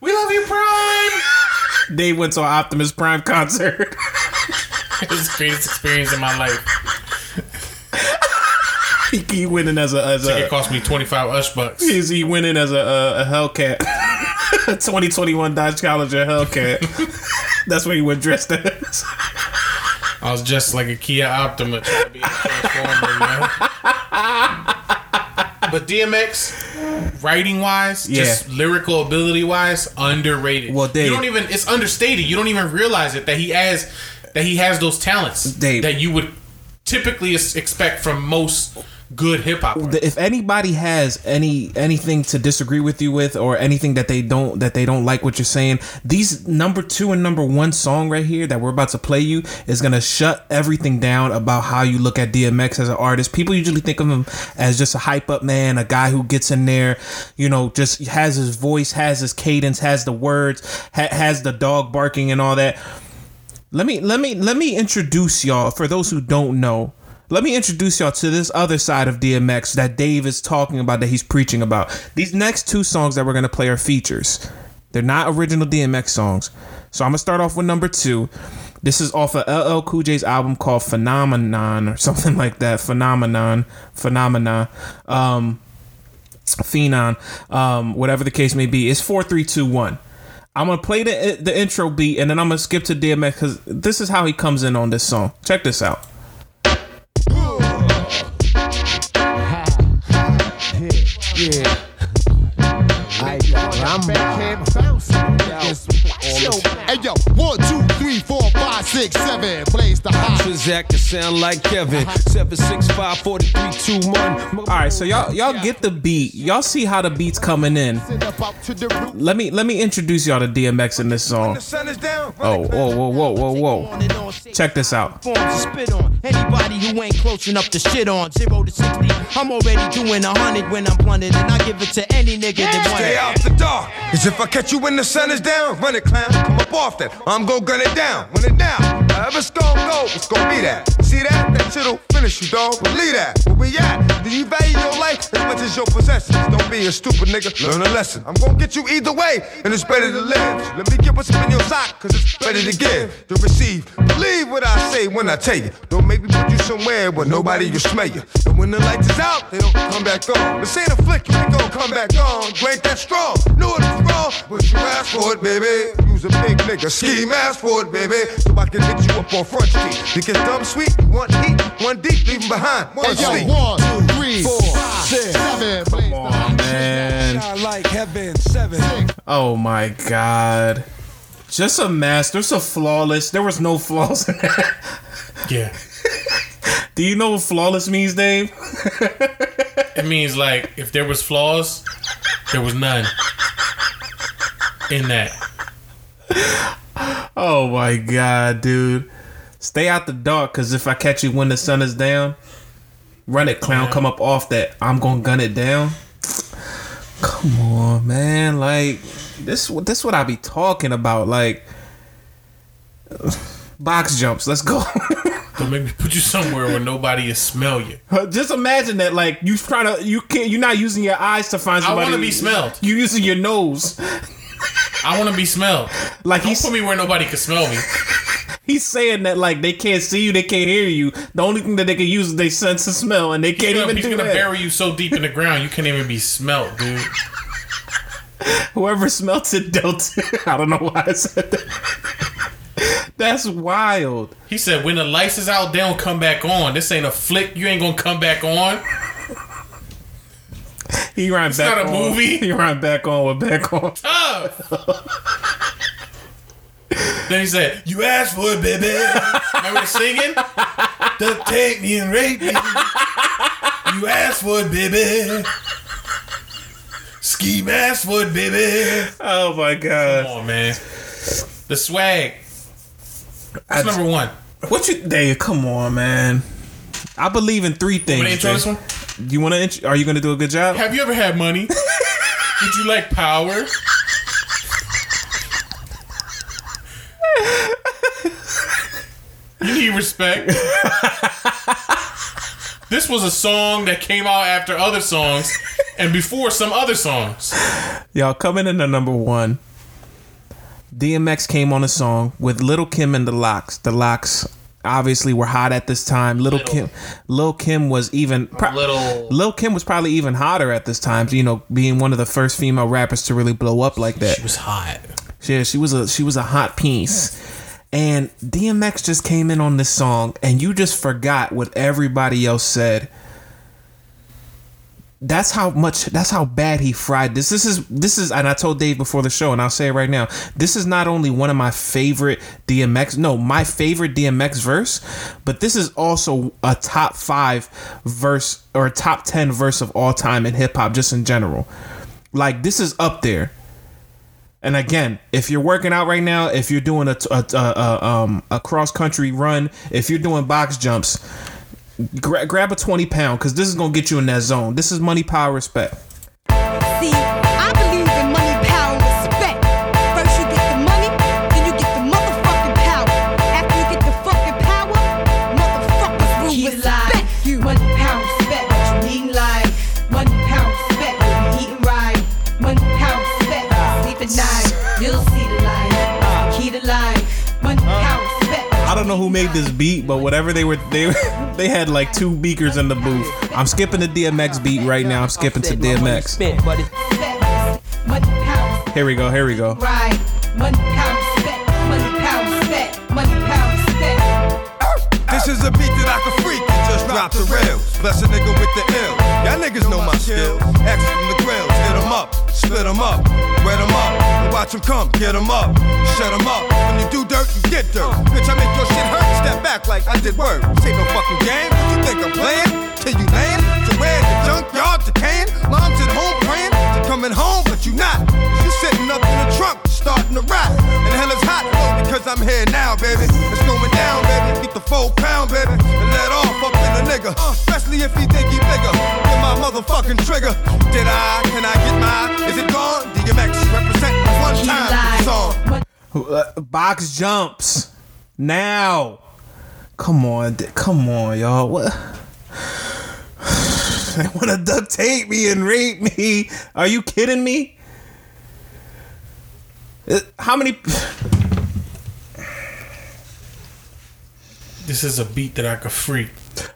we love you, Prime. Dave went to an Optimus Prime concert. it was the greatest experience in my life. he, he went in as a as It a cost me twenty five Ushbucks. he's, he went in as a a, a Hellcat, 2021 Dodge Challenger Hellcat. That's what he went dressed as. I was just like a Kia Optima trying to be a transformer, you know? But DMX, writing wise, just lyrical ability wise, underrated. Well, Dave- you don't even it's understated. You don't even realize it that he has that he has those talents Dave. that you would typically expect from most good hip hop. if anybody has any anything to disagree with you with or anything that they don't that they don't like what you're saying these number two and number one song right here that we're about to play you is gonna shut everything down about how you look at dmx as an artist people usually think of him as just a hype up man a guy who gets in there you know just has his voice has his cadence has the words ha- has the dog barking and all that let me let me let me introduce y'all for those who don't know. Let me introduce y'all to this other side of DMX that Dave is talking about that he's preaching about. These next two songs that we're gonna play are features. They're not original DMX songs. So I'm gonna start off with number two. This is off of LL Cool J's album called Phenomenon or something like that. Phenomenon, Phenomena, um, Phenon, um, whatever the case may be. It's four, three, two, one. I'm gonna play the the intro beat and then I'm gonna skip to DMX because this is how he comes in on this song. Check this out. Yeah. I Hey yo, one, two, three, four, five, six, seven. Plays the hot. Transact to sound like Kevin. Uh-huh. Seven six five four three two one. All right, so y'all y'all get the beat. Y'all see how the beat's coming in. Let me let me introduce y'all to DMX in this song. The sun is down. Oh, whoa, whoa, whoa, whoa, whoa. Check this out. spit on. Anybody who ain't close enough to shit on. Zero to sixty, I'm already doing a hundred when I'm blunted, and I give it to any nigga that want Stay it. out the dark. Cause if I catch you when the sun is down, run it, clown. Come up off that. I'm gon' gun it down. Run it down. However it's gon' go, it's gon' be that. See that? That shit'll finish you, dog. Believe that. Where we at? Do you value your life as much as your possessions? Don't be a stupid nigga. Learn a lesson. I'm gon' get you either way, and it's better to live. Let me get what's up in your sock, cause it's better to give, to receive. Believe what I say when I tell you. Don't make me put you somewhere where nobody will smell you. And when the lights is out, they don't come back on. This ain't a flick, you ain't gon' come back on. Ain't that strong. Knew it was wrong, but you asked for it, baby. Use a big nigga, scheme, ask for it, baby. So I can hit you up on Front Street. You get dumb sweet, you want heat, one deep, leave 'em behind. One Hey yo, sleep. one, two, three, four, five, six, seven. Plays the. Man. Shine like heaven. Seven. Oh my god. Just a mess. There's a flawless. There was no flaws in that. Yeah. Do you know what flawless means, Dave? It means like if there was flaws, there was none in that. Oh my god, dude. Stay out the dark, cause if I catch you when the sun is down, run it, clown. Come up off that. I'm gonna gun it down. Come on, man. Like this. This what I be talking about. Like box jumps. Let's go. Don't make me put you somewhere where nobody will smell you. Just imagine that. Like you trying to. You can't. You're not using your eyes to find somebody. I somebody. wanna be smelled. You using your nose. I want to be smelled. Like Don't he's put me where nobody can smell me. he's saying that like they can't see you, they can't hear you. The only thing that they can use is they sense and smell, and they He's can't gonna, even he's do gonna that. bury you so deep in the ground you can't even be smelt, dude. Whoever smelt it dealt. I don't know why I said that. That's wild. He said, when the lights is out, they don't come back on. This ain't a flick. You ain't gonna come back on. He ran back not a on. movie. He ran back on with back on. Tough. then he said, "You asked for it, baby." Remember singing? Don't take me and rape me. You asked for it, baby. Ski asked for it, baby. Oh my god. Come on, man. The swag. That's number one. What you Dave, come on, man. I believe in three things. Want to intro this one? You want to? Int- are you going to do a good job? Have you ever had money? Would you like power? You need respect. this was a song that came out after other songs and before some other songs. Y'all coming in at number one. DMX came on a song with Little Kim and the LOX. The LOX obviously were hot at this time. Little, Kim, Lil Kim was even pro- Little- Lil Kim was probably even hotter at this time. You know, being one of the first female rappers to really blow up like that. She was hot. Yeah, she was a she was a hot piece. And DMX just came in on this song and you just forgot what everybody else said. That's how much that's how bad he fried this. This is this is and I told Dave before the show and I'll say it right now. This is not only one of my favorite DMX, no, my favorite DMX verse, but this is also a top 5 verse or top 10 verse of all time in hip hop just in general. Like this is up there. And again, if you're working out right now, if you're doing a, a, a, a, um, a cross country run, if you're doing box jumps, gra- grab a 20 pound because this is going to get you in that zone. This is money, power, respect. Know who made this beat, but whatever they were, they they had like two beakers in the booth. I'm skipping the DMX beat right now. I'm skipping to DMX. Here we go. Here we go. This is a beat that I can freak and just drop the rails. Bless a nigga with the ill. Y'all niggas know my skill. X from the grills. Hit 'em up, split 'em up, wet 'em up. And watch 'em come, get 'em up, shut 'em up. When you do dirt, you get dirt. Bitch, I make your shit hurt. Step back like I did work. This ain't no fucking game. You think I'm playing? Till you land? To where the junkyard decaying? Mom's at home to coming home, but you not. You sitting up in the trunk, starting to rot. And hell is hot, because I'm here now, baby. It's going down, baby. Get the full pound, baby. And let off up in a nigga. Uh, especially if he think he bigger. Get my motherfucking trigger. Did I? Can I get mine? Is it gone? DMX represent one time song. Uh, Box jumps now. Come on, come on, y'all. What? They want to duct tape me and rape me. Are you kidding me? Uh, How many? This is a beat that I could freak.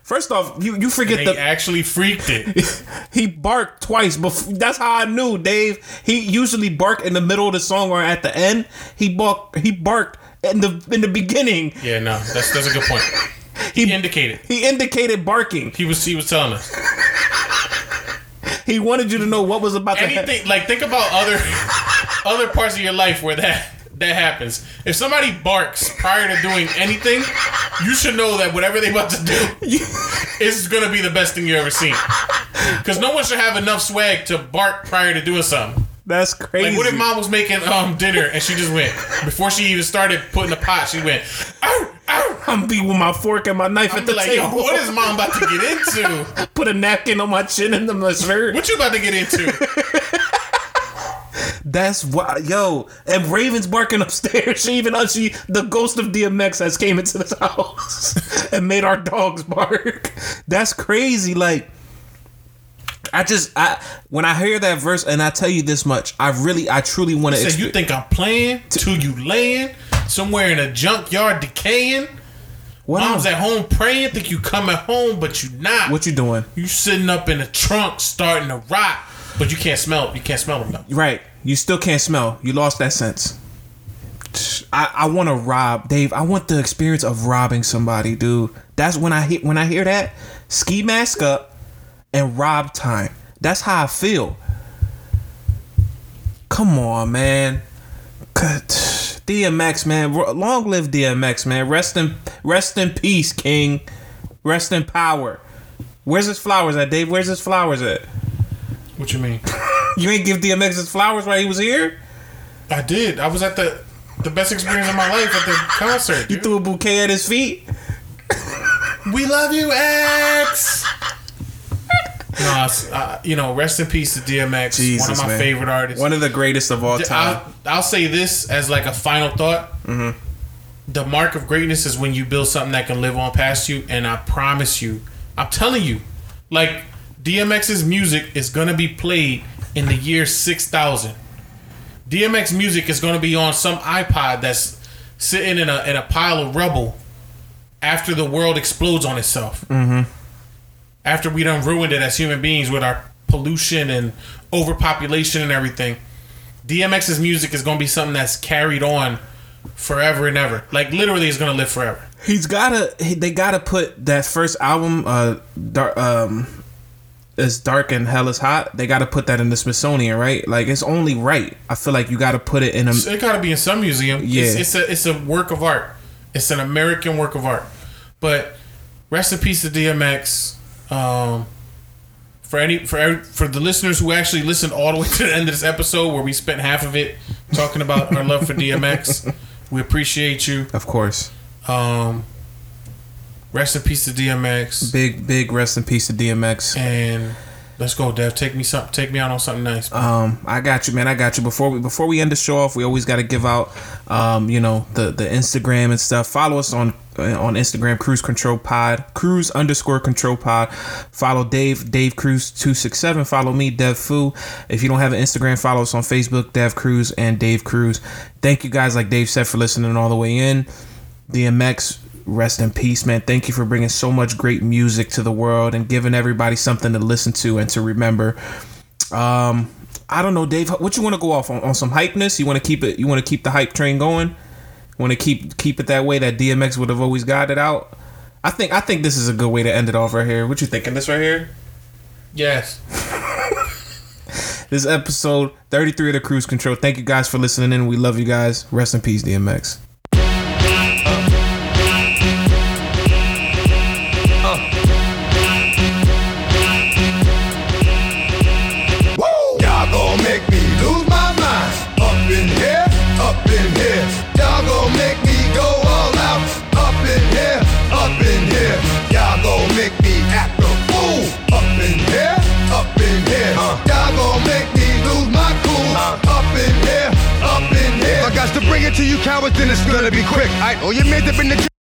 First off, you you forget They the actually freaked it. he barked twice. Before that's how I knew Dave. He usually barked in the middle of the song or at the end. He barked. He barked in the in the beginning. Yeah, no, that's that's a good point. He, indicated. He indicated barking. He was he was telling us He wanted you to know what was about to happen. anything. Like think about other other parts of your life where that that happens. If somebody barks prior to doing anything, you should know that whatever they about to do is gonna be the best thing you ever seen. Because no one should have enough swag to bark prior to doing something. That's crazy. Like, what if mom was making um dinner and she just went before she even started putting the pot? She went, "Ow, ow!" I'm be with my fork and my knife I'm at the like, yo, what is mom about to get into? Put a napkin on my chin and my shirt. What you about to get into? That's why, yo. And Raven's barking upstairs. She even she the ghost of DMX has came into this house and made our dogs bark. That's crazy. Like, I just I when I hear that verse and I tell you this much, I really I truly want to. Said you think I'm playing till you laying somewhere in a junkyard decaying. What Mom's am- at home praying, think you coming home, but you not. What you doing? You sitting up in the trunk starting to rot, but you can't smell. You can't smell them though. Right. You still can't smell. You lost that sense. I, I want to rob Dave. I want the experience of robbing somebody, dude. That's when I hit when I hear that ski mask up and rob time. That's how I feel. Come on, man. DMX, man. Long live DMX, man. Rest in rest in peace, King. Rest in power. Where's his flowers at, Dave? Where's his flowers at? What you mean? You ain't give DMX his flowers while he was here? I did. I was at the the best experience of my life at the concert. You threw a bouquet at his feet? We love you, X. No, uh, you know, rest in peace to DMX, Jesus, one of my man. favorite artists. One of the greatest of all time. I'll, I'll say this as like a final thought. Mm-hmm. the mark of greatness is when you build something that can live on past you. And I promise you, I'm telling you, like DMX's music is gonna be played in the year six thousand. DMX music is gonna be on some iPod that's sitting in a in a pile of rubble after the world explodes on itself. Mm-hmm. After we done ruined it as human beings with our pollution and overpopulation and everything. DMX's music is gonna be something that's carried on forever and ever. Like literally, it's gonna live forever. He's gotta. He, they gotta put that first album, uh, dark, um, is dark and hell is hot. They gotta put that in the Smithsonian, right? Like it's only right. I feel like you gotta put it in a. It gotta be in some museum. Yeah. it's, it's a it's a work of art. It's an American work of art. But rest in peace to DMX. Um, for any for every, for the listeners who actually listened all the way to the end of this episode, where we spent half of it talking about our love for DMX, we appreciate you. Of course. Um, rest in peace to DMX. Big big rest in peace to DMX. And let's go, Dev. Take me some. Take me out on something nice. Um, I got you, man. I got you. Before we before we end the show off, we always got to give out, um, you know, the the Instagram and stuff. Follow us on on Instagram, Cruise Control Pod, Cruise underscore Control Pod. Follow Dave, Dave Cruise two six seven. Follow me, Dev Fu. If you don't have an Instagram, follow us on Facebook, Dev Cruise and Dave Cruise. Thank you guys, like Dave said, for listening all the way in. DMX, rest in peace, man. Thank you for bringing so much great music to the world and giving everybody something to listen to and to remember. Um, I don't know, Dave. What you want to go off on, on some hypeness? You want to keep it? You want to keep the hype train going? Want to keep keep it that way that DMX would have always got it out? I think I think this is a good way to end it off right here. What you thinking? This right here. Yes. This episode 33 of the Cruise Control. Thank you guys for listening in. We love you guys. Rest in peace, DMX. It to you cowards, then it's gonna be quick. I know oh, you made up in the.